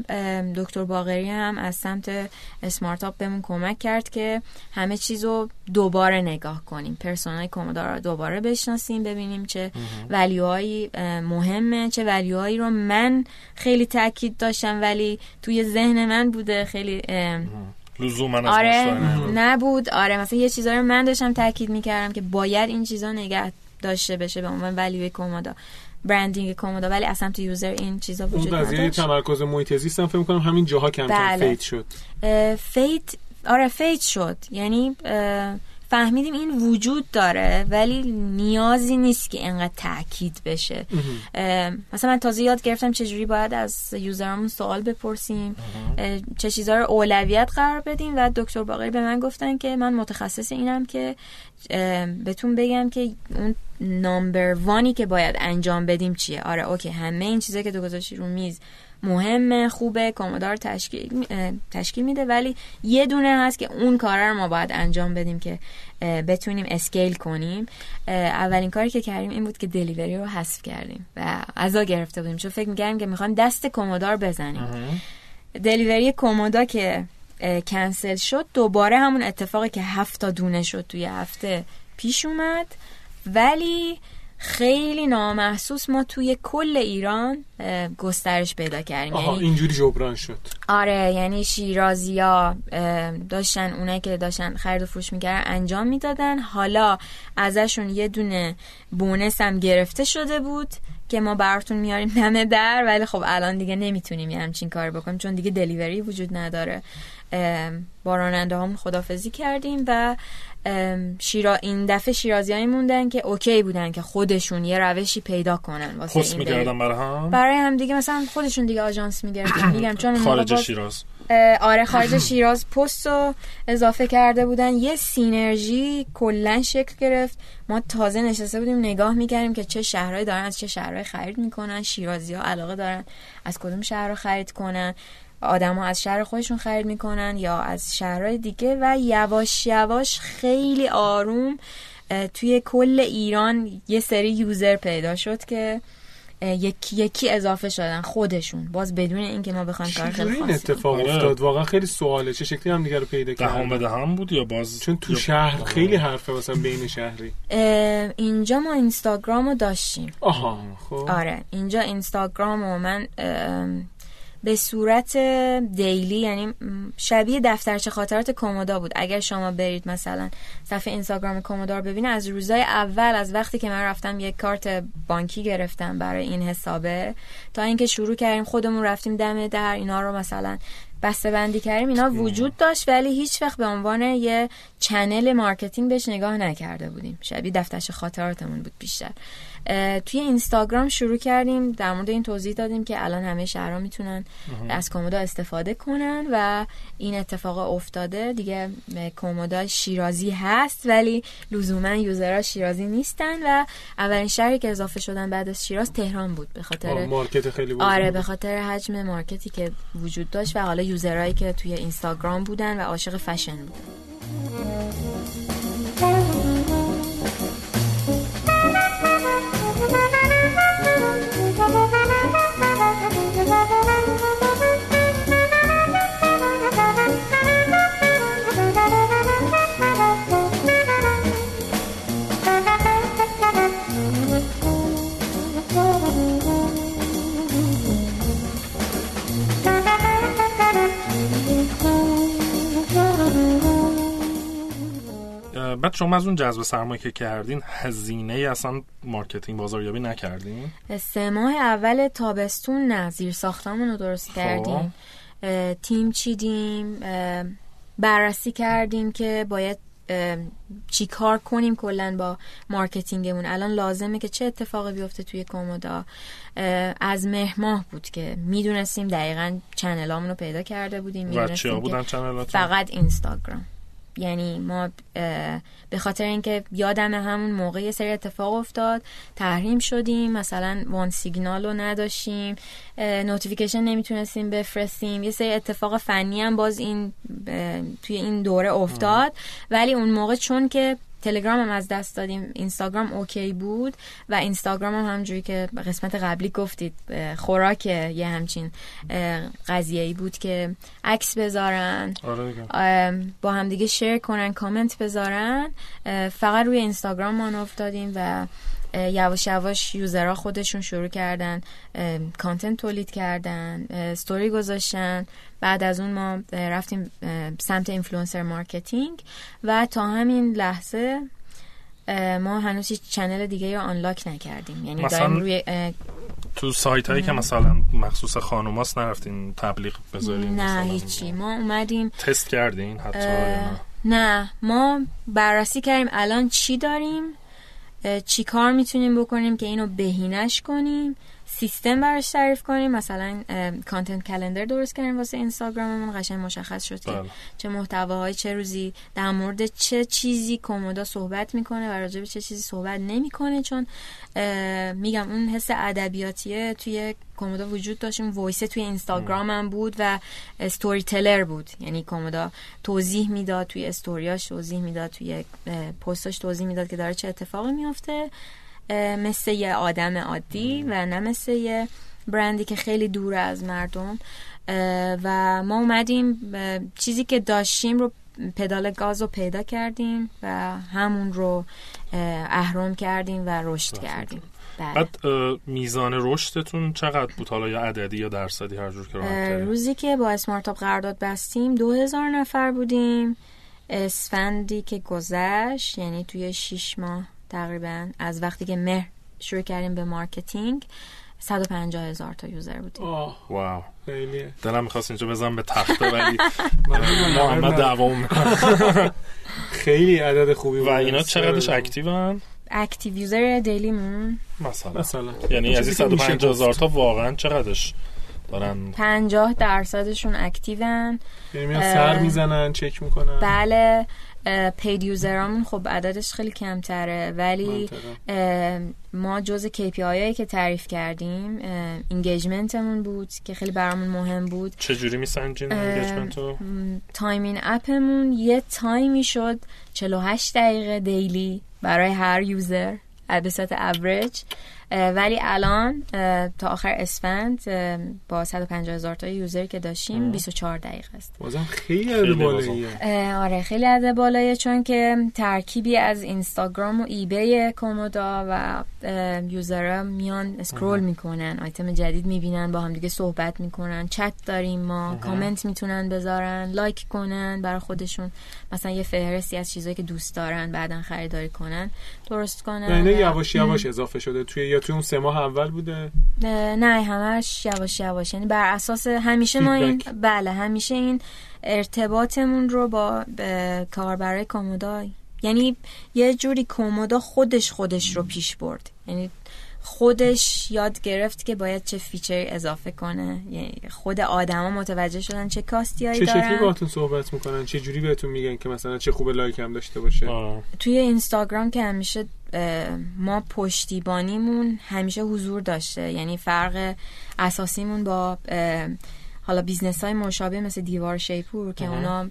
دکتر باغری هم از سمت اسمارتاپ بهمون کمک کرد که همه چیز رو دوباره نگاه کنیم. پرسونای کومودار رو دوباره بشناسیم ببینیم چه value هایی مهمه چه value هایی رو من خیلی تاکید داشتم ولی توی ذهن من بوده خیلی آره نبود. آره مثلا یه چیزا رو من داشتم تاکید می‌کردم که باید این چیزا نگه داشته بشه به عنوان value ی کومودا branding کومودا. ولی از سمت user این چیزا وجود نداشت. اون تمرکز محیط زیست هم فکر کنم همین جاها کم کم بله. fit شد. fit آره fit شد. یعنی فهمیدیم این وجود داره ولی نیازی نیست که انقدر تاکید بشه. مثلا من تازه یاد گرفتم چجوری باید از یوزرامون سوال بپرسیم. چه چیزها رو اولویت قرار بدیم و دکتر باقری به من گفتن که من متخصص اینم که بهتون بگم که اون نامبر وانی که باید انجام بدیم چیه. آره اوکی همه این چیزا که تو گذاشتی رو میز. مهمه خوبه کمدار تشکیل تشکیل میده ولی یه دونه هست که اون کار رو ما باید انجام بدیم که بتونیم اسکیل کنیم. اولین کاری که کردیم این بود که دلیوری رو حذف کردیم و ازا گرفته بودیم. چون فکر می‌کردیم که می‌خوایم دست کمدار بزنیم. دلیوری کمودا که کنسل شد دوباره همون اتفاقی که هفت تا دونه شد توی هفته پیش اومد. ولی خیلی نامحسوس ما توی کل ایران گسترش پیدا کردیم. آها یعنی اینجوری جبران شد. آره یعنی شیرازیا داشتن اونایی که داشتن خرید و فروش می‌کردن انجام می‌دادن. حالا ازشون یه دونه بونس هم گرفته شده بود که ما براتون میاریم دم در ولی خب الان دیگه نمی‌تونیم یه همچین کار بکنیم چون دیگه دلیوری وجود نداره. با راننده همون خدافزی کردیم و شیرا این دفعه شیرازی موندن که اوکی بودن که خودشون یه روشی پیدا کنن واسه این میگردن برای هم؟ برای هم دیگه مثلا خودشون دیگه آژانس میگردن. میگم چون خارج شیراز. آره خارج شیراز پست رو اضافه کرده بودن. یه سینرژی کلا شکل گرفت. ما تازه نشسته بودیم نگاه می‌کردیم که چه شهرهایی دارن از چه شهرهایی خرید می‌کنن. شیرازی ها علاقه دارن از کدوم شهر رو خرید کنن. آدم ها از شهر خودشون خرید می‌کنن یا از شهرهای دیگه و یواش یواش خیلی آروم توی کل ایران یه سری یوزر پیدا شد که یکی یکی اضافه شدن خودشون. باز بدون اینکه ما بخوایم کار خیلی این اتفاق. افتاد؟ واقعا خیلی سواله. چه شکلی هم دیگه رو پیدا کردن؟ دهم به هم بود یا باز چون تو شهر خیلی حرفه مثلا بین شهری. اینجا ما اینستاگرام رو داشتیم. آها خب. آره اینجا اینستاگرام و من به صورت دیلی یعنی شبیه دفترچه خاطرات کومودا بود. اگر شما برید مثلا صفحه اینستاگرام کومودا رو ببینید از روزای اول از وقتی که من رفتم یک کارت بانکی گرفتم برای این حسابه تا اینکه شروع کردیم خودمون رفتیم دم در اینا رو مثلا بسته بندی کردیم اینا وجود داشت ولی هیچ وقت به عنوان یه channel marketing بهش نگاه نکرده بودیم. شبیه دفترچه خاطراتمون بود بیشتر. توی اینستاگرام شروع کردیم در مورد این توضیح دادیم که الان همه شهرها می‌تونن از کومودا استفاده کنن و این اتفاق افتاده. دیگه کومودا شیرازی هست ولی لزوما user ها شیرازی نیستن و اولین شهری که اضافه شدن بعد از شیراز تهران بود به خاطر مارکت خیلی بود آره به خاطر حجم مارکتی که وجود داشت و حالا یوزرهایی که توی اینستاگرام بودن و عاشق فشن بودن. بعد شما از اون جذب سرمایه که کردین هزینه اصلا marketing بازاریابی نکردین؟ سه ماه اول تابستون نه زیر ساختمون رو درست خب. کردیم. تیم چیدیم؟ بررسی کردیم که باید چی کار کنیم کلا با marketing مون. الان لازمه که چه اتفاقی بیفته توی کومودا؟ از مهر ماه بود که می‌دونستیم دقیقا channel امون رو پیدا کرده بودیم. و بودن فقط اینستاگرام. یعنی ما به خاطر اینکه یادم همون موقع یه سری اتفاق افتاد تحریم شدیم مثلا وان سیگنال رو نداشتیم notification نمی‌تونستیم بفرستیم یه سری اتفاق فنی هم باز این توی این دوره افتاد. ولی اون موقع چون که تلگرام هم از دست دادیم. اینستاگرام اوکی بود و اینستاگرام هم همونجوری که قسمت قبلی گفتید خوراک یه همچین قضیه ای بود که عکس بذارن آره با همدیگه share کنن کامنت بذارن. فقط روی اینستاگرام ما افتادیم و یواش یواش user ها خودشون شروع کردن content تولید کردن ستوری گذاشتن. بعد از اون ما رفتیم سمت influencer marketing و تا همین لحظه ما هنوز هیچ channel دیگه رو unlock نکردیم. یعنی داریم روی تو سایت هایی که مثلا مخصوص خانوماست نرفتین تبلیغ بذارین نه هیچی. ما اومدیم تست کردین حتی نه. ما بررسی کردیم الان چی داریم. چی کار می‌تونیم بکنیم که اینو بهینش کنیم؟ سیستم براش تعریف کنیم. مثلا کانتنت کلندر درست کردیم واسه اینستاگراممون. قشنگ مشخص شد که بله. چه محتواهای چه روزی در مورد چه چیزی کومودا صحبت می‌کنه و راجع به چه چیزی صحبت نمی‌کنه. چون میگم اون حس ادبیاتیه توی کومودا وجود داشتیم voice توی اینستاگرام هم بود و storyteller بود. یعنی کومودا توضیح می‌داد توی استوریاش توضیح می‌داد توی پستاش توضیح می‌داد که داره چه اتفاقی میفته مثل یه آدم عادی و نه مثل یه برندی که خیلی دور از مردم. و ما اومدیم چیزی که داشتیم رو پدال گاز رو پیدا کردیم و همون رو اه، اهرم کردیم و رشد کردیم. بله. بعد میزان رشدتون چقدر بود؟ حالا یا عددی یا درصدی هر جور که؟ روزی که با اسمارتاپ قرارداد بستیم دو هزار نفر بودیم. اسفندی که گذشت یعنی توی شیش ماه. تقریبا از وقتی که مهر شروع کردیم به marketing 150 هزار تا user بودیم. wow. خیلیه. دلم می‌خواست اینجا بزنم به تخته ولی محمد دوام. خیلی عدد خوبی و. اینا چقدرش active ان active user daily مون مثلا. مثلا. یعنی از این که میشه 150 هزار. تا واقعا چقدرش دارن؟ 50 درصدشون active ان یعنی سر می‌زنن چک می‌کنن. بله. paid user امون خب عددش خیلی کمتره ولی ما جز KPI هایی که تعریف کردیم engagement مون بود که خیلی برامون مهم بود. چه جوری میسنجین engagement رو time in app مون یه time ی شد 48 دقیقه daily برای هر user به صورت اوریج ولی الان تا آخر اسفند با 150 هزار تا user که داشتیم 24 دقیقه است. بازم خیلی خیلی عدد. بالاییه آره خیلی عدد بالاییه چون که ترکیبی از اینستاگرام و اپ کومودا و user ها میان scroll می‌کنن آیتم جدید می‌بینن با هم دیگه صحبت می‌کنن چت داریم ما کامنت می‌تونن بذارن like کنن برای خودشون. مثلا یه فهرستی از چیزایی که دوست دارن بعدا خریداری کنن درست کنن. و- یواش یواش اضافه شده توی یا توی اون سه ماه اول بوده؟ نه همش یواش یواش. یعنی بر اساس همیشه ما این. بله همیشه این ارتباطمون رو با کاربرای کومودا یعنی یه جوری کومودا خودش خودش رو پیش برد. یعنی خودش یاد گرفت که باید چه فیچری اضافه کنه. یعنی خود آدما متوجه شدن چه کاستیایی چه شکلی دارن. باهاتون صحبت می‌کنن؟ چه جوری بهتون میگن که مثلا چه خوب like هم داشته باشه؟ آه. توی اینستاگرام که همیشه ما پشتیبانیمون همیشه حضور داشته. یعنی فرق اساسیمون با حالا business های مشابه مثل دیوار شیپور که اونا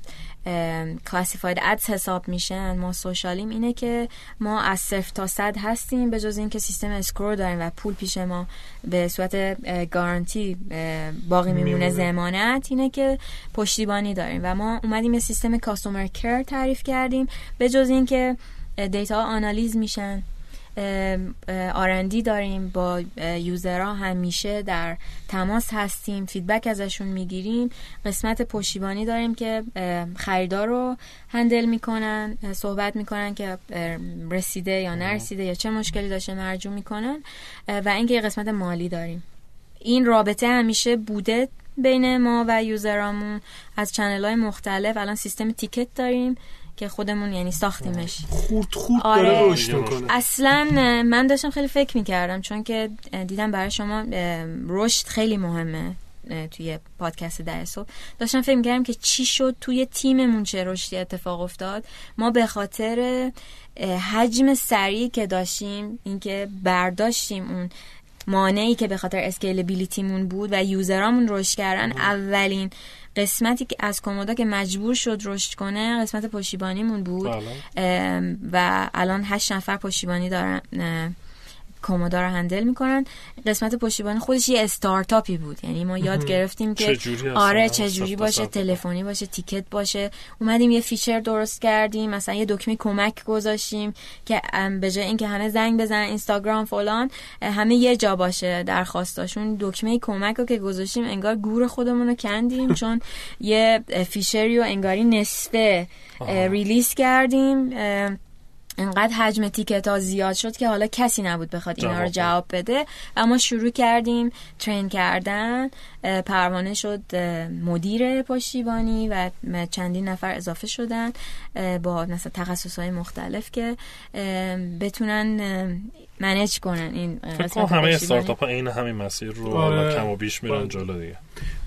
classified ads حساب میشن ما social یم اینه که ما از صفر تا صد هستیم به جز اینکه سیستم escrow داریم و پول پیش ما به صورت گارانتی باقی میمونه. ضمانت اینه که پشتیبانی داریم و ما اومدیم یه سیستم customer care تعریف کردیم به جز اینکه data analyze میشن R&D داریم با user ها همیشه در تماس هستیم feedback ازشون می‌گیریم. قسمت پشتیبانی داریم که خریدار رو handle می‌کنن صحبت می‌کنن که رسیده یا نرسیده یا چه مشکلی داشته مرجوع می‌کنن. و اینکه یه قسمت مالی داریم. این رابطه همیشه بوده بین ما و یوزرامون. از چنل های مختلف الان سیستم تیکت داریم. که خودمون یعنی ساختیمش. خورد خورد آره. داره رشد می‌کنه. اصلا من داشتم خیلی فکر می‌کردم چون که دیدم برای شما رشد خیلی مهمه توی پادکست ده صبح. داشتم فکر می‌کردم که چی شد توی تیممون چه رشدی اتفاق افتاد. ما به خاطر حجم سریعی که داشتیم اینکه برداشتیم اون مانعی که به خاطر scalability مون بود و user امون رشد کردن اولین قسمتی که از کومودا که مجبور شد رشد کنه قسمت پشتیبانیمون بود بله. و الان هشت نفر پشتیبانی دارن کومودا رو handle می‌کنن. قسمت پشتیبانی خودش یه استارتاپی بود. یعنی ما یاد گرفتیم که چجوری آره؟ چجوری تا باشه. تلفنی باشه ticket باشه. اومدیم یه feature درست کردیم. مثلا یه دکمه کمک گذاشتیم که به جای اینکه همه زنگ بزنن اینستاگرام فلان همه یه جا باشه درخواستاشون. دکمه کمک رو که گذاشتیم انگار گور خودمون رو کندیم چون یه feature ی رو انگاری نصفه release کردیم. انقدر حجم ticket ها زیاد شد که حالا کسی نبود بخواد اینا رو جواب بده اما شروع کردیم train کردن پروانه شد مدیر پشتیبانی و چندین نفر اضافه شدن با مثلا تخصص های مختلف که بتونن منیج کنن این فکر همه. استارتاپ ها این همین مسیر رو آره. حالا کم و بیش میرن آره. جلو دیگه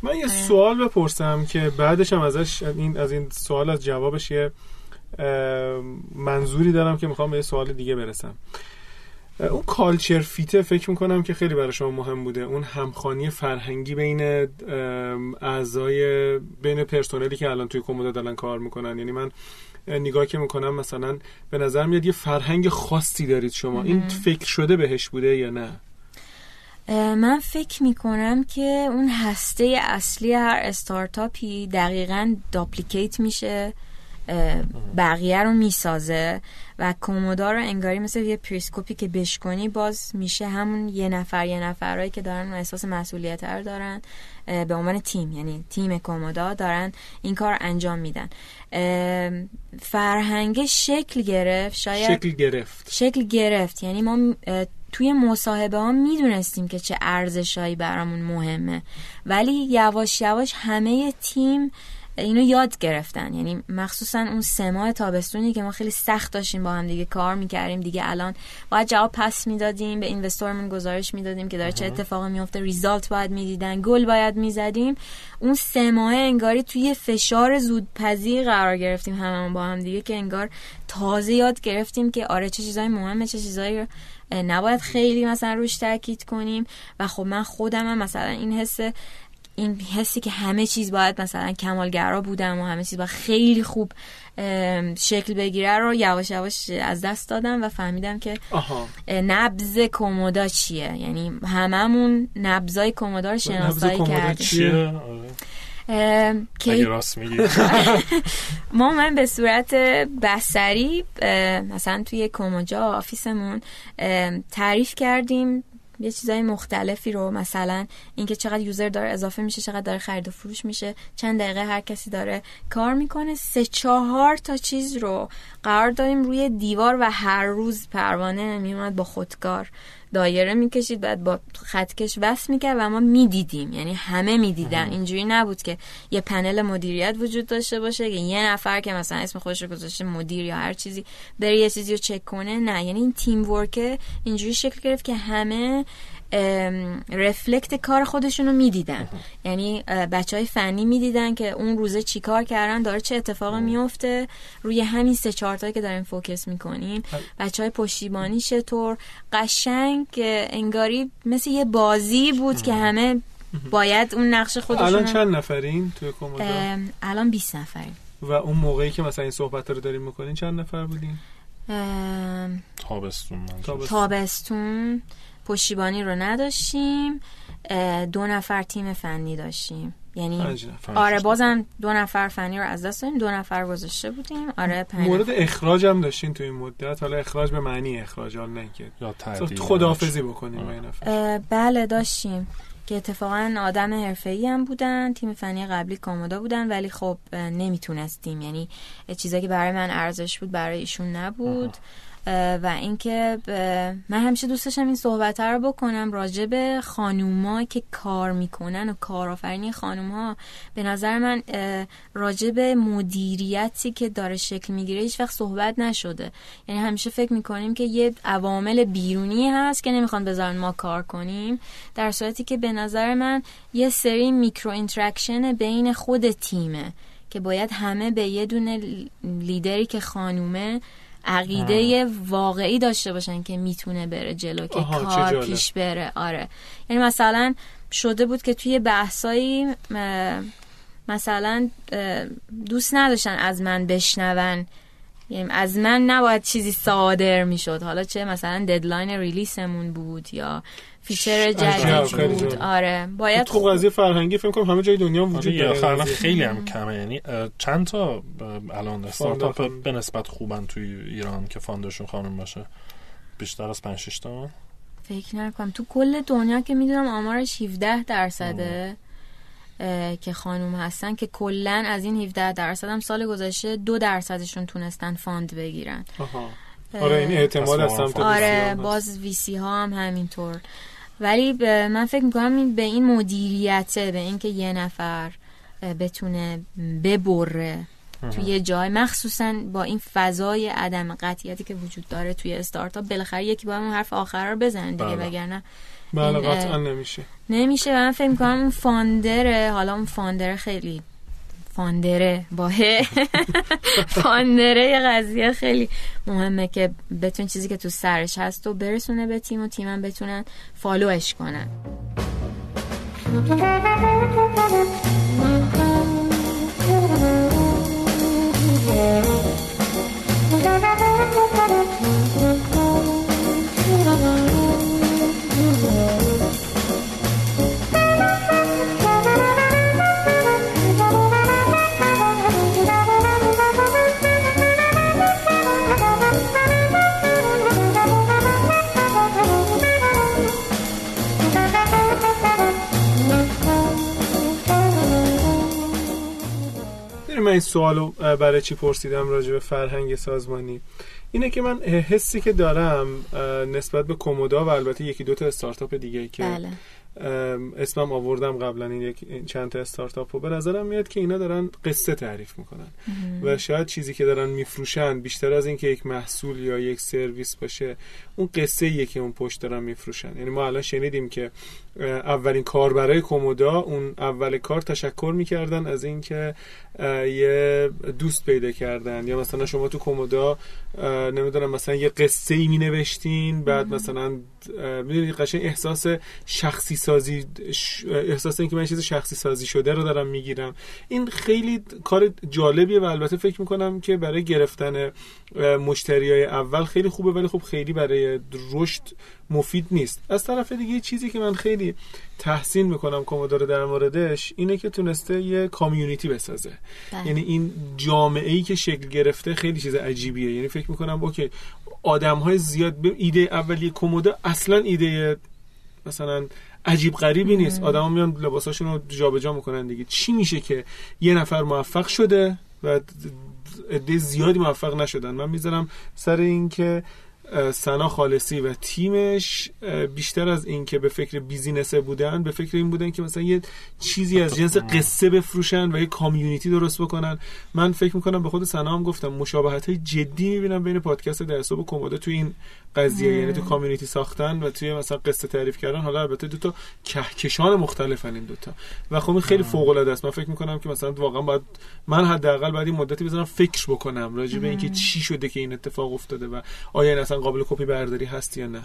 من یه سوال بپرسم که بعدش هم ازش این از این سوال از جوابش یه منظوری دارم که می‌خوام به یه سوال دیگه برسم. اون کالچر فیته فکر می‌کنم که خیلی برای شما مهم بوده. اون همخوانی فرهنگی بین اعضای بین پرسنلی که الان توی کومودا دارن کار می‌کنن. یعنی من اه، نگاه که می‌کنم مثلا به نظر میاد یه فرهنگ خاصی دارید شما. این فکر شده بهش بوده یا نه؟ من فکر می‌کنم که اون هسته اصلی هر استارتاپی دقیقا duplicate میشه. بقیه رو می‌سازه و کومودا رو انگاری مثل یه پریسکوپی که بشکنی باز میشه همون یه نفر یه نفرهایی که دارن اون احساس مسئولیت رو دارن به عنوان تیم. یعنی تیم کومودا دارن این کار انجام میدن. فرهنگ شکل گرفت شاید شکل گرفت. شکل گرفت. یعنی ما توی مصاحبه ها می‌دونستیم که چه ارزشهایی برامون مهمه. ولی یواش یواش همه تیم اینو یاد گرفتن. یعنی مخصوصا اون سه ماه تابستونی که ما خیلی سخت داشتیم با هم دیگه کار می‌کردیم. دیگه الان باید جواب پس می‌دادیم به اینوستورمون گزارش می‌دادیم که داره چه اتفاقی میفته ریزالت باید می‌دیدن گل باید می‌زدیم. اون سه ماه انگاری توی فشار زودپذیر قرار گرفتیم هممون با هم دیگه که انگار تازه یاد گرفتیم که آره چه چیزای مهمه چه چیزایی نباید خیلی مثلا روش تاکید کنیم. و خب من خودم هم مثلا این حس این حسی که همه چیز باید مثلا کمالگرا بودم و همه چیز باید خیلی خوب شکل بگیره رو یواش یواش از دست دادم و فهمیدم که آها. نبز کومودا چیه؟ یعنی هممون نبزای کومودا رو شناسایی کردیم. چیه؟ چیه؟ آره. که راست میگی. ما من به صورت بسری مثلا توی کوموجا آفیسمون تعریف کردیم یه چیزای مختلفی رو مثلا اینکه چقدر یوزر داره اضافه میشه چقدر داره خرید و فروش میشه چند دقیقه هر کسی داره کار می‌کنه. سه چهار تا چیز رو قرار داریم روی دیوار و هر روز پروانه میومد با خودکار. دایره می‌کشید بعد با خطکش وصل می‌کرد و ما می‌دیدیم. یعنی همه می‌دیدن. اینجوری نبود که یه پنل مدیریت وجود داشته باشه که یه نفر که مثلا اسم خودش رو گذاشته مدیر یا هر چیزی بره یه چیزی رو چک کنه. نه یعنی این تیم ورکه اینجوری شکل گرفت که همه رفلکت کار خودشون رو می‌دیدن. یعنی بچه های فنی می‌دیدن که اون روزه چی کار کردن داره چه اتفاقی میفته روی همین سه چهارتایی که داریم فوکس می‌کنیم. بچه های پشتیبانی چطور؟ قشنگ انگاری مثل یه بازی بود که همه باید اون نقش خودشون الان چند نفرین توی کومودا الان 20 نفریم. و اون موقعی که مثلا این صحبت رو داریم می‌کنین چند نفر بودین؟ تابستون. تابستون. پشتیبانی رو نداشتیم دو نفر تیم فنی داشتیم. یعنی. آره بازم دو نفر فنی رو از دست دادیم دو نفر گذاشته بودیم. آره پنج مورد نفر. اخراج هم داشتین توی این مدت. حالا اخراج به معنی اخراج حالا نه که خداحافظی بکنیم این نفر. اه، بله داشتیم که اتفاقا آدم حرفه‌ای هم بودن تیم فنی قبلی کامودا بودن ولی خب نمی‌تونستیم. یعنی چیزایی که برای من ارزش بود برای ایشون نبود. اه، و اینکه من همیشه دوست داشتم این صحبت رو بکنم راجع به خانوما که کار می‌کنن و کارآفرینی خانوما به نظر من راجع به مدیریتی که داره شکل می‌گیره هیچ وقت صحبت نشده. یعنی همیشه فکر می‌کنیم که یه عوامل بیرونی هست که نمی‌خوان بذارن ما کار کنیم در صورتی که به نظر من یه سری micro interaction بین خود تیمه که باید همه به یه دونه لیدری که خانومه عقیده واقعی داشته باشن که می‌تونه بره جلو که کار. پیش بره. آره. یعنی مثلا شده بود که توی بحثایی مثلا دوست نداشتن از من بشنون. یعنی از من نباید چیزی صادر می‌شد. حالا چه مثلا deadline release مون بود یا feature جدید بود. آره باید تو قضیه فرهنگی فکر کنم همه جای دنیا آره وجود یه داره. خیلی هم کمه. یعنی چند تا الان استارتاپ. به نسبت خوبن توی ایران که founder شون خانم باشه؟ بیشتر از 5 6 تا؟ فکر نکنم. تو کل دنیا که می‌دونم آمارش 17 درصده. که خانوم هستن که کلا از این 17 درصد هم سال گذشته دو درصدشون تونستن fund بگیرن آها. آره این اعتماد از سمت آره باز VC ها هم همینطور ولی من فکر می‌کنم به این مدیریته به اینکه یه نفر بتونه ببره توی یه جای مخصوصا با این فضای عدم قطعیتی که وجود داره توی استارتاپ بالاخره یکی با اون حرف آخر رو بزنه دیگه بله. وگرنه بله قطعا نمیشه. نمیشه و من فکر می‌کنم اون فاندره حالا اون فاندره خیلی فاندره با فاندره یه قضیه خیلی مهمه که بتون چیزی که تو سرش هست و برسونه به تیم و تیمم بتونن فالوش کنن. این سوالو برای چی پرسیدم راجع به فرهنگ سازمانی اینه که من حسی که دارم نسبت به کومودا و البته یکی دو تا استارتاپ دیگه که بله. اسمم آوردم قبلا این یک چند تا استارتاپ و به نظرم میاد که اینا دارن قصه تعریف می‌کنن. و شاید چیزی که دارن میفروشن بیشتر از اینکه یک محصول یا یک سرویس باشه اون قصه ایه که اون پشت دارن میفروشن. یعنی ما الان شنیدیم که اولین کار برای کومودا اون اول کار تشکر می‌کردن از اینکه یه دوست پیدا کردن. یا مثلا شما تو کومودا نمی‌دونم مثلا یه قصه ای می نوشتین بعد مثلا می‌دونید قشنگ احساس شخصی سازی احساس اینکه من چیز شخصی سازی شده رو دارم می‌گیرم. این خیلی کار جالبیه و البته فکر می‌کنم که برای گرفتن مشتری های اول خیلی خوبه ولی خب خیلی برای رشد مفید نیست. از طرف دیگه چیزی که من خیلی تحسین می‌کنم کومودارو در موردش اینه که تونسته یه کامیونیتی بسازه. بله. یعنی این جامعه ای که شکل گرفته خیلی چیز عجیبیه. یعنی فکر می‌کنم اوکی آدم های زیاد به ایده اولیه کومودا اصلا ایده مثلا عجیب غریبی نیست. آدما میان لباساشون رو جابجا می‌کنن دیگه. چی میشه که یه نفر موفق شده و عده زیادی موفق نشدن؟ من می‌ذارم سر این که سنا خالصی و تیمش بیشتر از این که به فکر بیزینسه بودن به فکر این بودن که مثلا یه چیزی از جنس قصه بفروشن و یه کامیونیتی درست بکنن. من فکر می‌کنم به خود سنا هم گفتم مشابهت های جدی می‌بینم بین پادکست در و کومودا تو این قضیه. یعنی تو کامیونیتی ساختن و توی مثلا قصه تعریف کردن. حالا البته دو تا کهکشان مختلفن این دوتا و خب این خیلی فوق العاده است. من فکر می‌کنم که مثلا واقعا باید من حداقل بعد این مدتی بزنم فکر بکنم راجع به اینکه چی شده که این اتفاق افتاده و آیا این اصلا قابل کپی برداری هست یا نه؟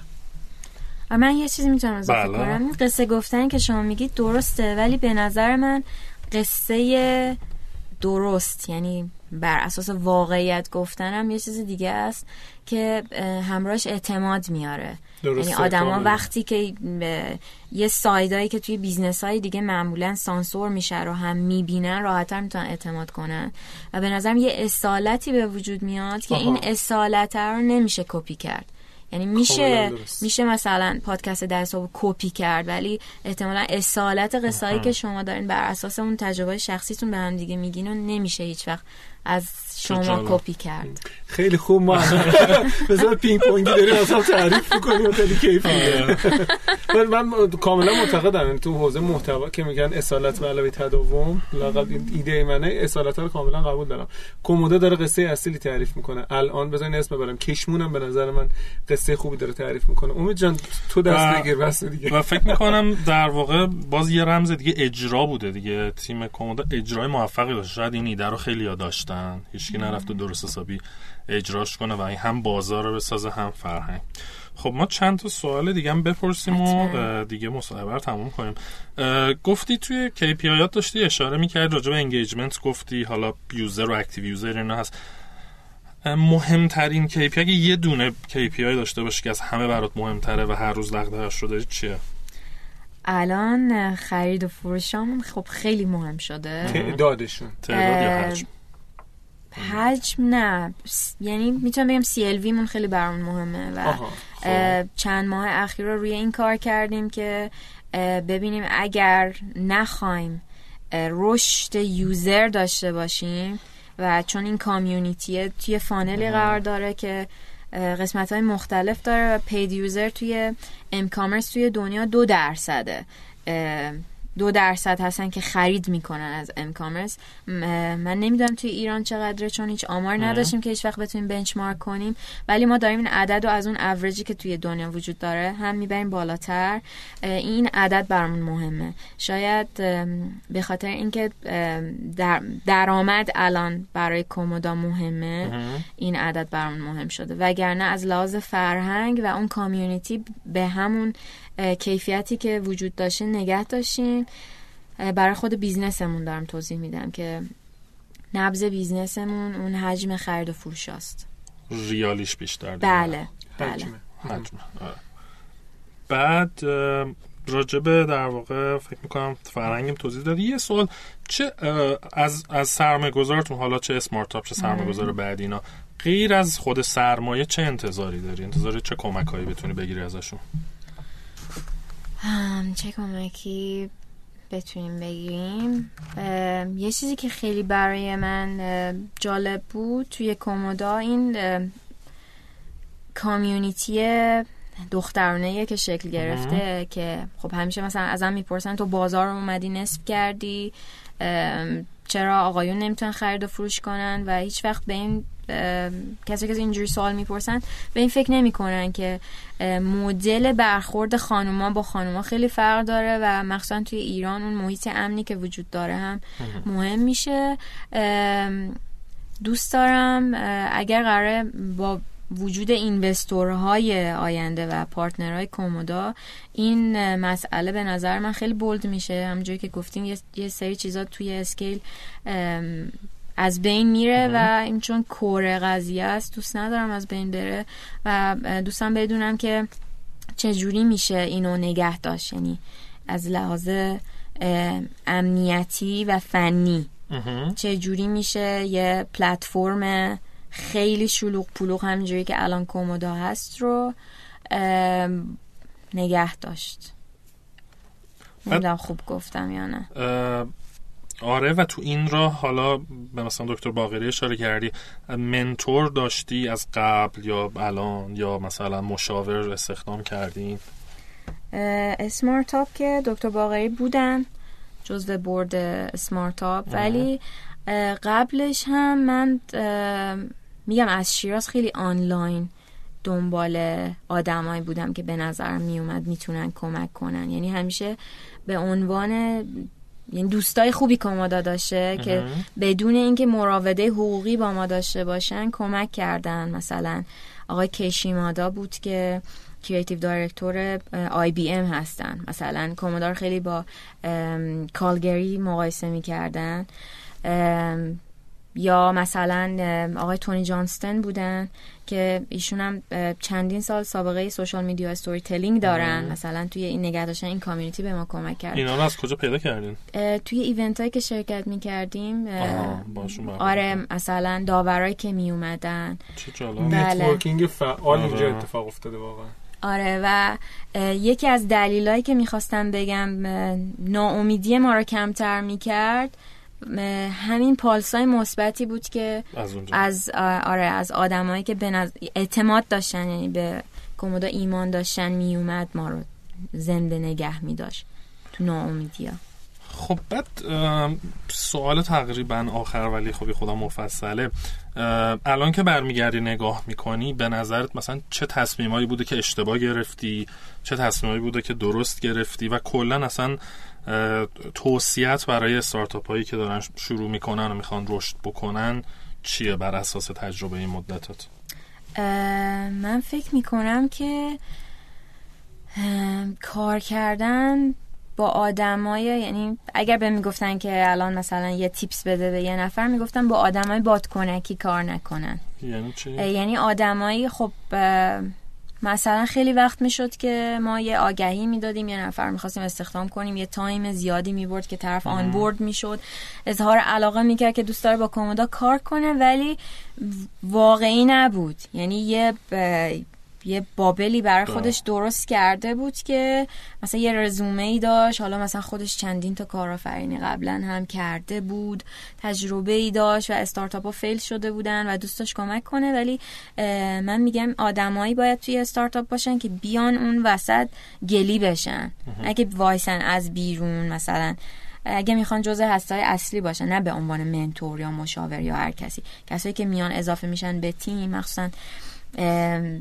من یه چیزی می‌تونم اضافه بله. کنم. قصه گفتن که شما میگید درسته ولی به نظر من قصه درست یعنی بر اساس واقعیت گفتنم یه چیز دیگه است که همراهش اعتماد میاره. یعنی آدما. وقتی که یه side ایی که توی business های دیگه معمولا سانسور میشه رو هم می‌بینن راحتتر می‌تونن اعتماد کنن و به نظرم یه اصالتی به وجود میاد که آها. این اصالت رو نمیشه کپی کرد یعنی میشه کاملا درست. میشه مثلا پادکست در حساب کپی کرد ولی احتمالا اصالت قصایی که شما دارین بر اساس اون تجربه شخصیتون به هم دیگه میگین و نمیشه هیچ وقت از شما. کپی کرد خیلی خوب ما بذار پینگ پونگی داریم اصلا تعریف می‌کنیم و خیلی کیف میده من من کاملا معتقدم. تو حوزه محتوا که میگن اصالت به علاوه تداوم لاقل این ایده منه اصالت رو کاملا قبول دارم. کومودا داره قصه اصلی تعریف می‌کنه. الان بذارین اسم ببرم. کشمونم به نظر من قصه خوبی داره تعریف می‌کنه. امید جان تو دست بگیر بس دیگه. و فکر می‌کنم در واقع باز یه رمز دیگه اجرا بوده دیگه. تیم کومودا اجرای موفقی داشت. شاید این ایده رو خیلی داشتن. هیچکی نرفته درست حسابی اجراش کنه و این هم بازار رو بسازه هم فرهنگ. خب ما چند تا سوال دیگه هم بپرسیم و دیگه مصاحبه رو تموم کنیم. گفتی توی KPI داشتی اشاره می‌کرد راجع به engagement گفتی حالا user و active user اینا هست. مهمترین KPI اگه یه دونه KPI داشته باشی که از همه برات مهمتره و هر روز دغدغه‌اش رو داری چیه؟ الان خرید و فروشامون خب خیلی مهم شده. تعدادشون. تعداد یا حجم؟ حجم نه. س- یعنی می‌تونم بگم CLV مون خیلی برامون مهمه و خب. چند ماه اخیر رو روی این کار کردیم که ببینیم اگر نخوایم رشد یوزر داشته باشیم و چون این community توی funnel ی قرار داره که قسمت های مختلف داره و paid user توی m-commerce توی دنیا دو درصده. دو درصد هستن که خرید می‌کنن از m-commerce من نمی‌دونم توی ایران چقدره چون هیچ آمار نداشتیم که هیچ وقت بتونیم benchmark کنیم. ولی ما داریم این عدد رو از اون اوریجی که توی دنیا وجود داره هم می‌بریم بالاتر. این عدد برامون مهمه. شاید به خاطر اینکه در درآمد الان برای کومودا مهمه این عدد برامون مهم شده. وگرنه از لحاظ فرهنگ و اون کامیونیتی به همون کیفیتی که وجود داشته نگه داشتیم برای خود بیزنسمون دارم توضیح میدم که نبز بیزنسمون اون حجم خرید و فروش است ریالیش بیشتر بله بله. حجم. آره. بعد راجبه در واقع فکر می‌کنم فرهنگم توضیح دادی. یه سوال چه از از سرمایه گذارتون حالا چه اسمارت چه سرمایه گذار بعد اینا غیر از خود سرمایه چه انتظاری داری؟ انتظار چه کمک هایی بتونی بگیری ازشون؟ چه کمکی بتونیم بگیریم. یه چیزی که خیلی برای من جالب بود توی کومودا این کامیونیتی دخترانه که شکل گرفته که خب همیشه مثلا ازم می‌پرسن تو بازار اومدی نصف کردی؟ چرا آقایون نمی‌تونن خرید و فروش کنن؟ و هیچ وقت به این کسی که اینجوری سوال می‌پرسن به این فکر نمی‌کنن که مدل برخورد خانوما با خانوما خیلی فرق داره و مخصوصا توی ایران اون محیط امنی که وجود داره هم مهم. میشه. دوست دارم اگر قراره با وجود اینوستورهای آینده و پارتنرهای کومودا این مسئله به نظر من خیلی بولد میشه. همونجوری که گفتیم یه سری چیزا توی اسکیل از بین میره و این چون کور قضیه است دوست ندارم از بین بره و دوستم بدونم که چجوری میشه اینو نگه داشت یعنی از لحاظ امنیتی و فنی. چجوری میشه یه پلتفرم خیلی شلوغ پلوغ همینجوری که الان کومودا هست رو نگه داشت. نمی‌دونم خوب گفتم یا نه. آره و تو این راه حالا به مثلا دکتر باقری اشاره کردی منتور داشتی از قبل یا الان یا مثلا مشاور استخدام کردی اسمارتاپ که دکتر باقری بودن جزو برد اسمارتاپ ولی قبلش هم من میگم از شیراز خیلی آنلاین دنبال آدمایی بودم که به نظرم میومد می‌تونن کمک کنن. یعنی همیشه به عنوان یعنی دوستای خوبی که ما داشته که بدون اینکه مراوده حقوقی با ما داشته باشن کمک کردن. مثلا آقای کشیمادا بود که creative director IBM هستن. مثلا کومودا رو خیلی با کالگری مقایسه می‌کردن. یا مثلا آقای تونی جانستن بودن که ایشون هم چندین سال سابقه social media storytelling دارن مثلا توی این نگه داشتن این community به ما کمک کرد. اینا رو از کجا پیدا کردین؟ توی event هایی که شرکت می‌کردیم آره مثلا داورایی که می اومدن بله. networking فعال اینجا آره. اتفاق افتاده واقعا. آره و یکی از دلیلایی که می‌خواستم بگم ناامیدی ما رو کمتر می‌کرد همین پالسای مثبتی بود که از, از آره از آدمایی که به اعتماد داشتن یعنی به کمودا ایمان داشتن میومد ما رو زنده نگه می داشت تو ناامیدی خب بعد سوال تقریبا آخر ولی خب خدا مفصله. الان که برمیگردی نگاه می‌کنی به نظرت مثلا چه تصمیمایی بوده که اشتباه گرفتی؟ چه تصمیمایی بوده که درست گرفتی؟ و کلا اصلا توصیت برای استارتاپ هایی که دارن شروع می‌کنن و می‌خوان رشد بکنن چیه بر اساس تجربه این مدتت من فکر می‌کنم که کار کردن با آدمای یعنی اگر به می‌گفتن که الان مثلا یه تیپس بده به یه نفر می‌گفتن با آدمای بادکنکی کار نکنن یعنی چی؟ یعنی آدمایی خب مثلا خیلی وقت می‌شد که ما یه آگهی می‌دادیم یه نفر می‌خواستیم استخدام کنیم یه تایم زیادی می‌برد که طرف آن بورد می‌شد. اظهار علاقه می‌کرد که دوست داره با کومودا کار کنه ولی واقعی نبود. یعنی یه یه بابلی برای خودش درست کرده بود که مثلا یه رزومه ای داشت. حالا مثلا خودش چندین تا کارآفرینی قبلا هم کرده بود. تجربه ای داشت و استارتاپ ها فیل شده بودن و دوستاش کمک کنه. ولی من میگم آدمایی باید توی استارتاپ باشن که بیان اون وسط گلی بشن. اگه وایسن از بیرون مثلا. اگه می‌خوان جزء هستای اصلی باشن نه به عنوان منتور یا مشاور یا هر کسی. کسایی که میان اضافه میشن به تیم مخصوصا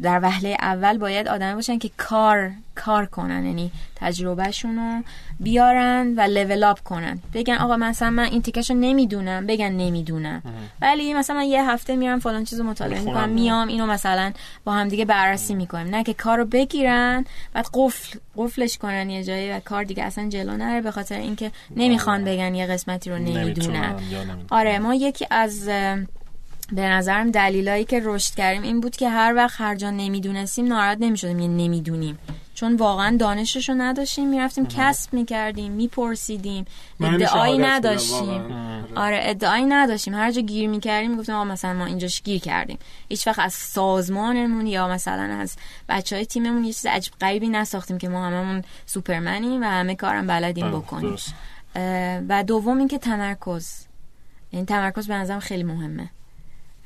در وهله اول باید آدمی باشن که کار کار کنن یعنی تجربهشون رو بیارن و لول اپ کنن. بگن آقا مثلا من این تیکشو نمی‌دونم. بگن نمی‌دونم. ولی مثلا من یه هفته میرم فلان چیزو مطالعه می‌کنم میام اینو مثلا با هم دیگه بررسی می‌کنیم. نه که کارو بگیرن بعد قفل قفلش کنن یه جایی و کار دیگه اصلا جلو نره به خاطر اینکه نمی‌خوان بگن یه قسمتی رو نمی‌دونن. آره ما یکی از به نظرم دلیلایی که رشد کردیم این بود که هر وقت هر جا نمی‌دونستیم ناراحت نمی‌شدیم یه نمی‌دونیم. چون واقعا دانششو نداشتیم می‌رفتیم کسب می‌کردیم میپرسیدیم. ادعایی نداشتیم. آره. ادعایی نداشتیم. هر جا گیر می‌کردیم می‌گفتیم آقا مثلا ما اینجاش گیر کردیم. هیچ وقت از سازمانمون یا مثلا از بچه های تیممون یه چیز عجب غریبی نساختیم که ما هممون سوپرمنیم و همه کارم بلدیم بکنیم. و دوم اینکه تمرکز. این یعنی تمرکز به نظرم خیلی مهمه.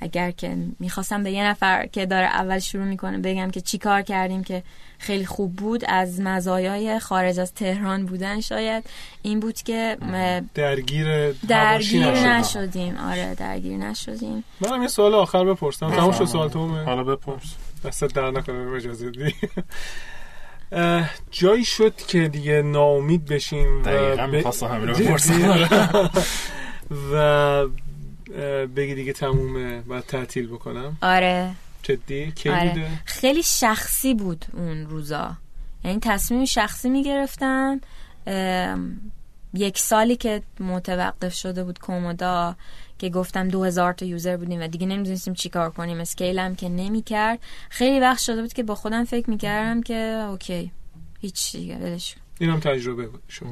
اگر که می‌خواستم به یه نفر که داره اول شروع می‌کنه بگم که چی کار کردیم که خیلی خوب بود از مزایای خارج از تهران بودن شاید. این بود که درگیر درگیر نشدیم. آره درگیر نشدیم. منم یه سوال آخر بپرسم. تمام شد سوال تو؟ حالا بپرس. دست در نکنه اجازه دی جایی شد که دیگه ناامید بشیم دقیقا می‌خواستم همین رو بپرسم. و بگی دیگه تمومه باید تعطیل بکنم. آره. جدی؟ کی آره. بوده؟ خیلی شخصی بود اون روزا. یعنی تصمیم شخصی می‌گرفتم یک سالی که متوقف شده بود کومودا که گفتم دو هزار تا یوزر بودیم و دیگه نمی‌دونستیم چی کار کنیم. اسکیلم که نمی‌کرد. خیلی وقت شده بود که با خودم فکر می‌کردم که اوکی هیچ دیگه ولش اینم تجربه شد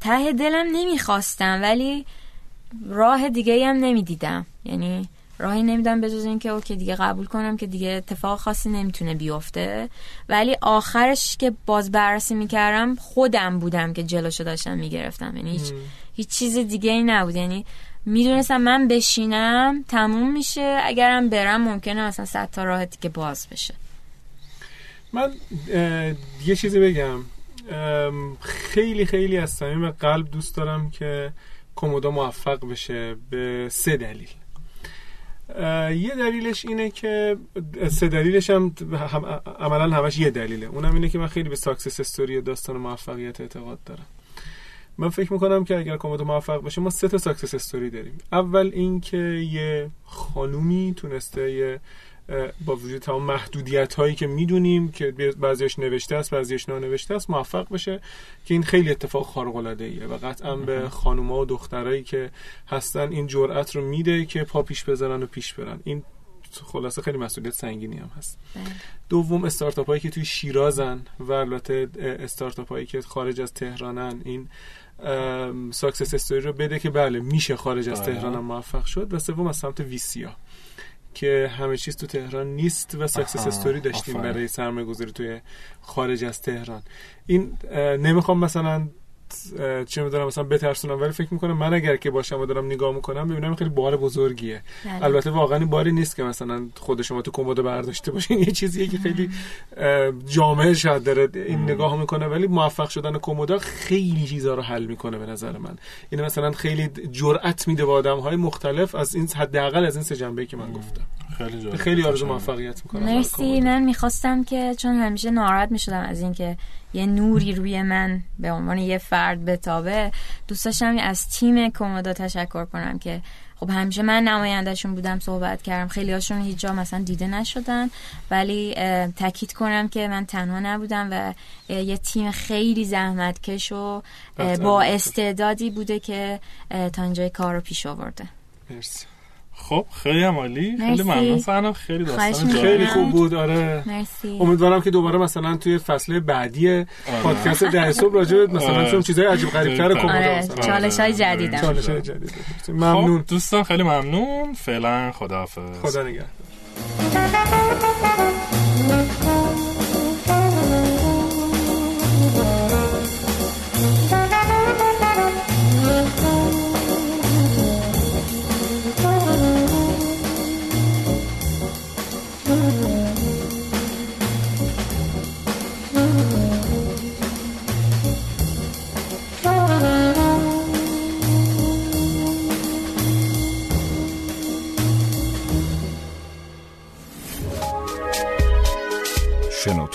ته دلم نمی‌خواستم ولی راه دیگه هم نمی‌دیدم. یعنی راهی نمیدم به جز اینکه اوکی دیگه قبول کنم که دیگه اتفاق خاصی نمی‌تونه بیفته. ولی آخرش که باز بررسی می‌کردم خودم بودم که جلوشو داشتم می‌گرفتم. یعنی هیچ, هیچ چیز دیگه ای نبود. یعنی می‌دونستم من بشینم تموم میشه. اگرم برم ممکنه اصلا صد تا راحتی که باز بشه. من یه چیزی بگم. خیلی خیلی از صمیم قلب دوست دارم که کومودا موفق بشه به سه دلیل. یه دلیلش اینه که سه دلیلش هم, عملا همش یه دلیله. اونم اینه که من خیلی به ساکسس استوری داستان موفقیت اعتقاد دارم. من فکر می‌کنم که اگر کومودا موفق بشه ما سه تا success story داریم. اول اینکه یه خانومی تونسته یه با وجود تمام محدودیت هایی که می‌دونیم که بعضیش نوشته است بعضیش نانوشته است موفق بشه که این خیلی اتفاق خارق العاده ایه و قطعا به خانوما و دخترایی که هستن این جرأت رو میده که پا پیش بزنن و پیش برن. این خلاصه خیلی مسئولیت سنگینی هم هست. بله. دوم استارتاپ هایی که توی شیرازن و البته استارتاپ هایی که خارج از تهرانن این success story رو بده که بله میشه خارج از بله. تهران هم موفق شد. و سوم از سمت VC ا. که همه چیز تو تهران نیست و success story داشتیم برای سرمایه گذاری توی خارج از تهران. این نمی‌خوام مثلا چه می‌دونم مثلا بترسونم ولی فکر می‌کنم من اگر که باشم و دارم نگاه می‌کنم ببینم خیلی بار بزرگیه. بله. البته واقعا این باری نیست که مثلا خود شما تو کمدا برداشته باشین. یه چیزیه که خیلی جامعه شاید داره این نگاه می‌کنه ولی موفق شدن کمودا خیلی چیزا رو حل می‌کنه به نظر من. این مثلا خیلی جرأت میده به آدم های مختلف از این حداقل از این سه جنبه که من گفتم. خیلی خیلی آرزو موفقیت می‌کنم. مرسی. من می‌خواستم که چون همیشه ناراحت می‌شدم از اینکه یه نوری روی من به عنوان یه فرد بتابه. دوست داشتم از تیم کومودا تشکر کنم که خب همیشه من نمایندهشون بودم صحبت کردم. خیلی هاشون هیچ جا مثلا دیده نشدن. ولی تاکید کنم که من تنها نبودم و یه تیم خیلی زحمتکش و با استعدادی بوده که تا اینجای کار رو پیش آورده. مرسی. خب خیلی عالی. خیلی ممنون. سنا خیلی داستان خیلی خوب بود. آره. مرسی. امیدوارم که دوباره مثلا توی فصل بعدی آره. پادکست ده صبح راجع مثلا آره. چون چیزای عجیب غریب تر آره. چالش های جدید چالش های جدید ممنون. خب دوستان خیلی ممنون. فعلا خداحافظ. خدا نگهدار.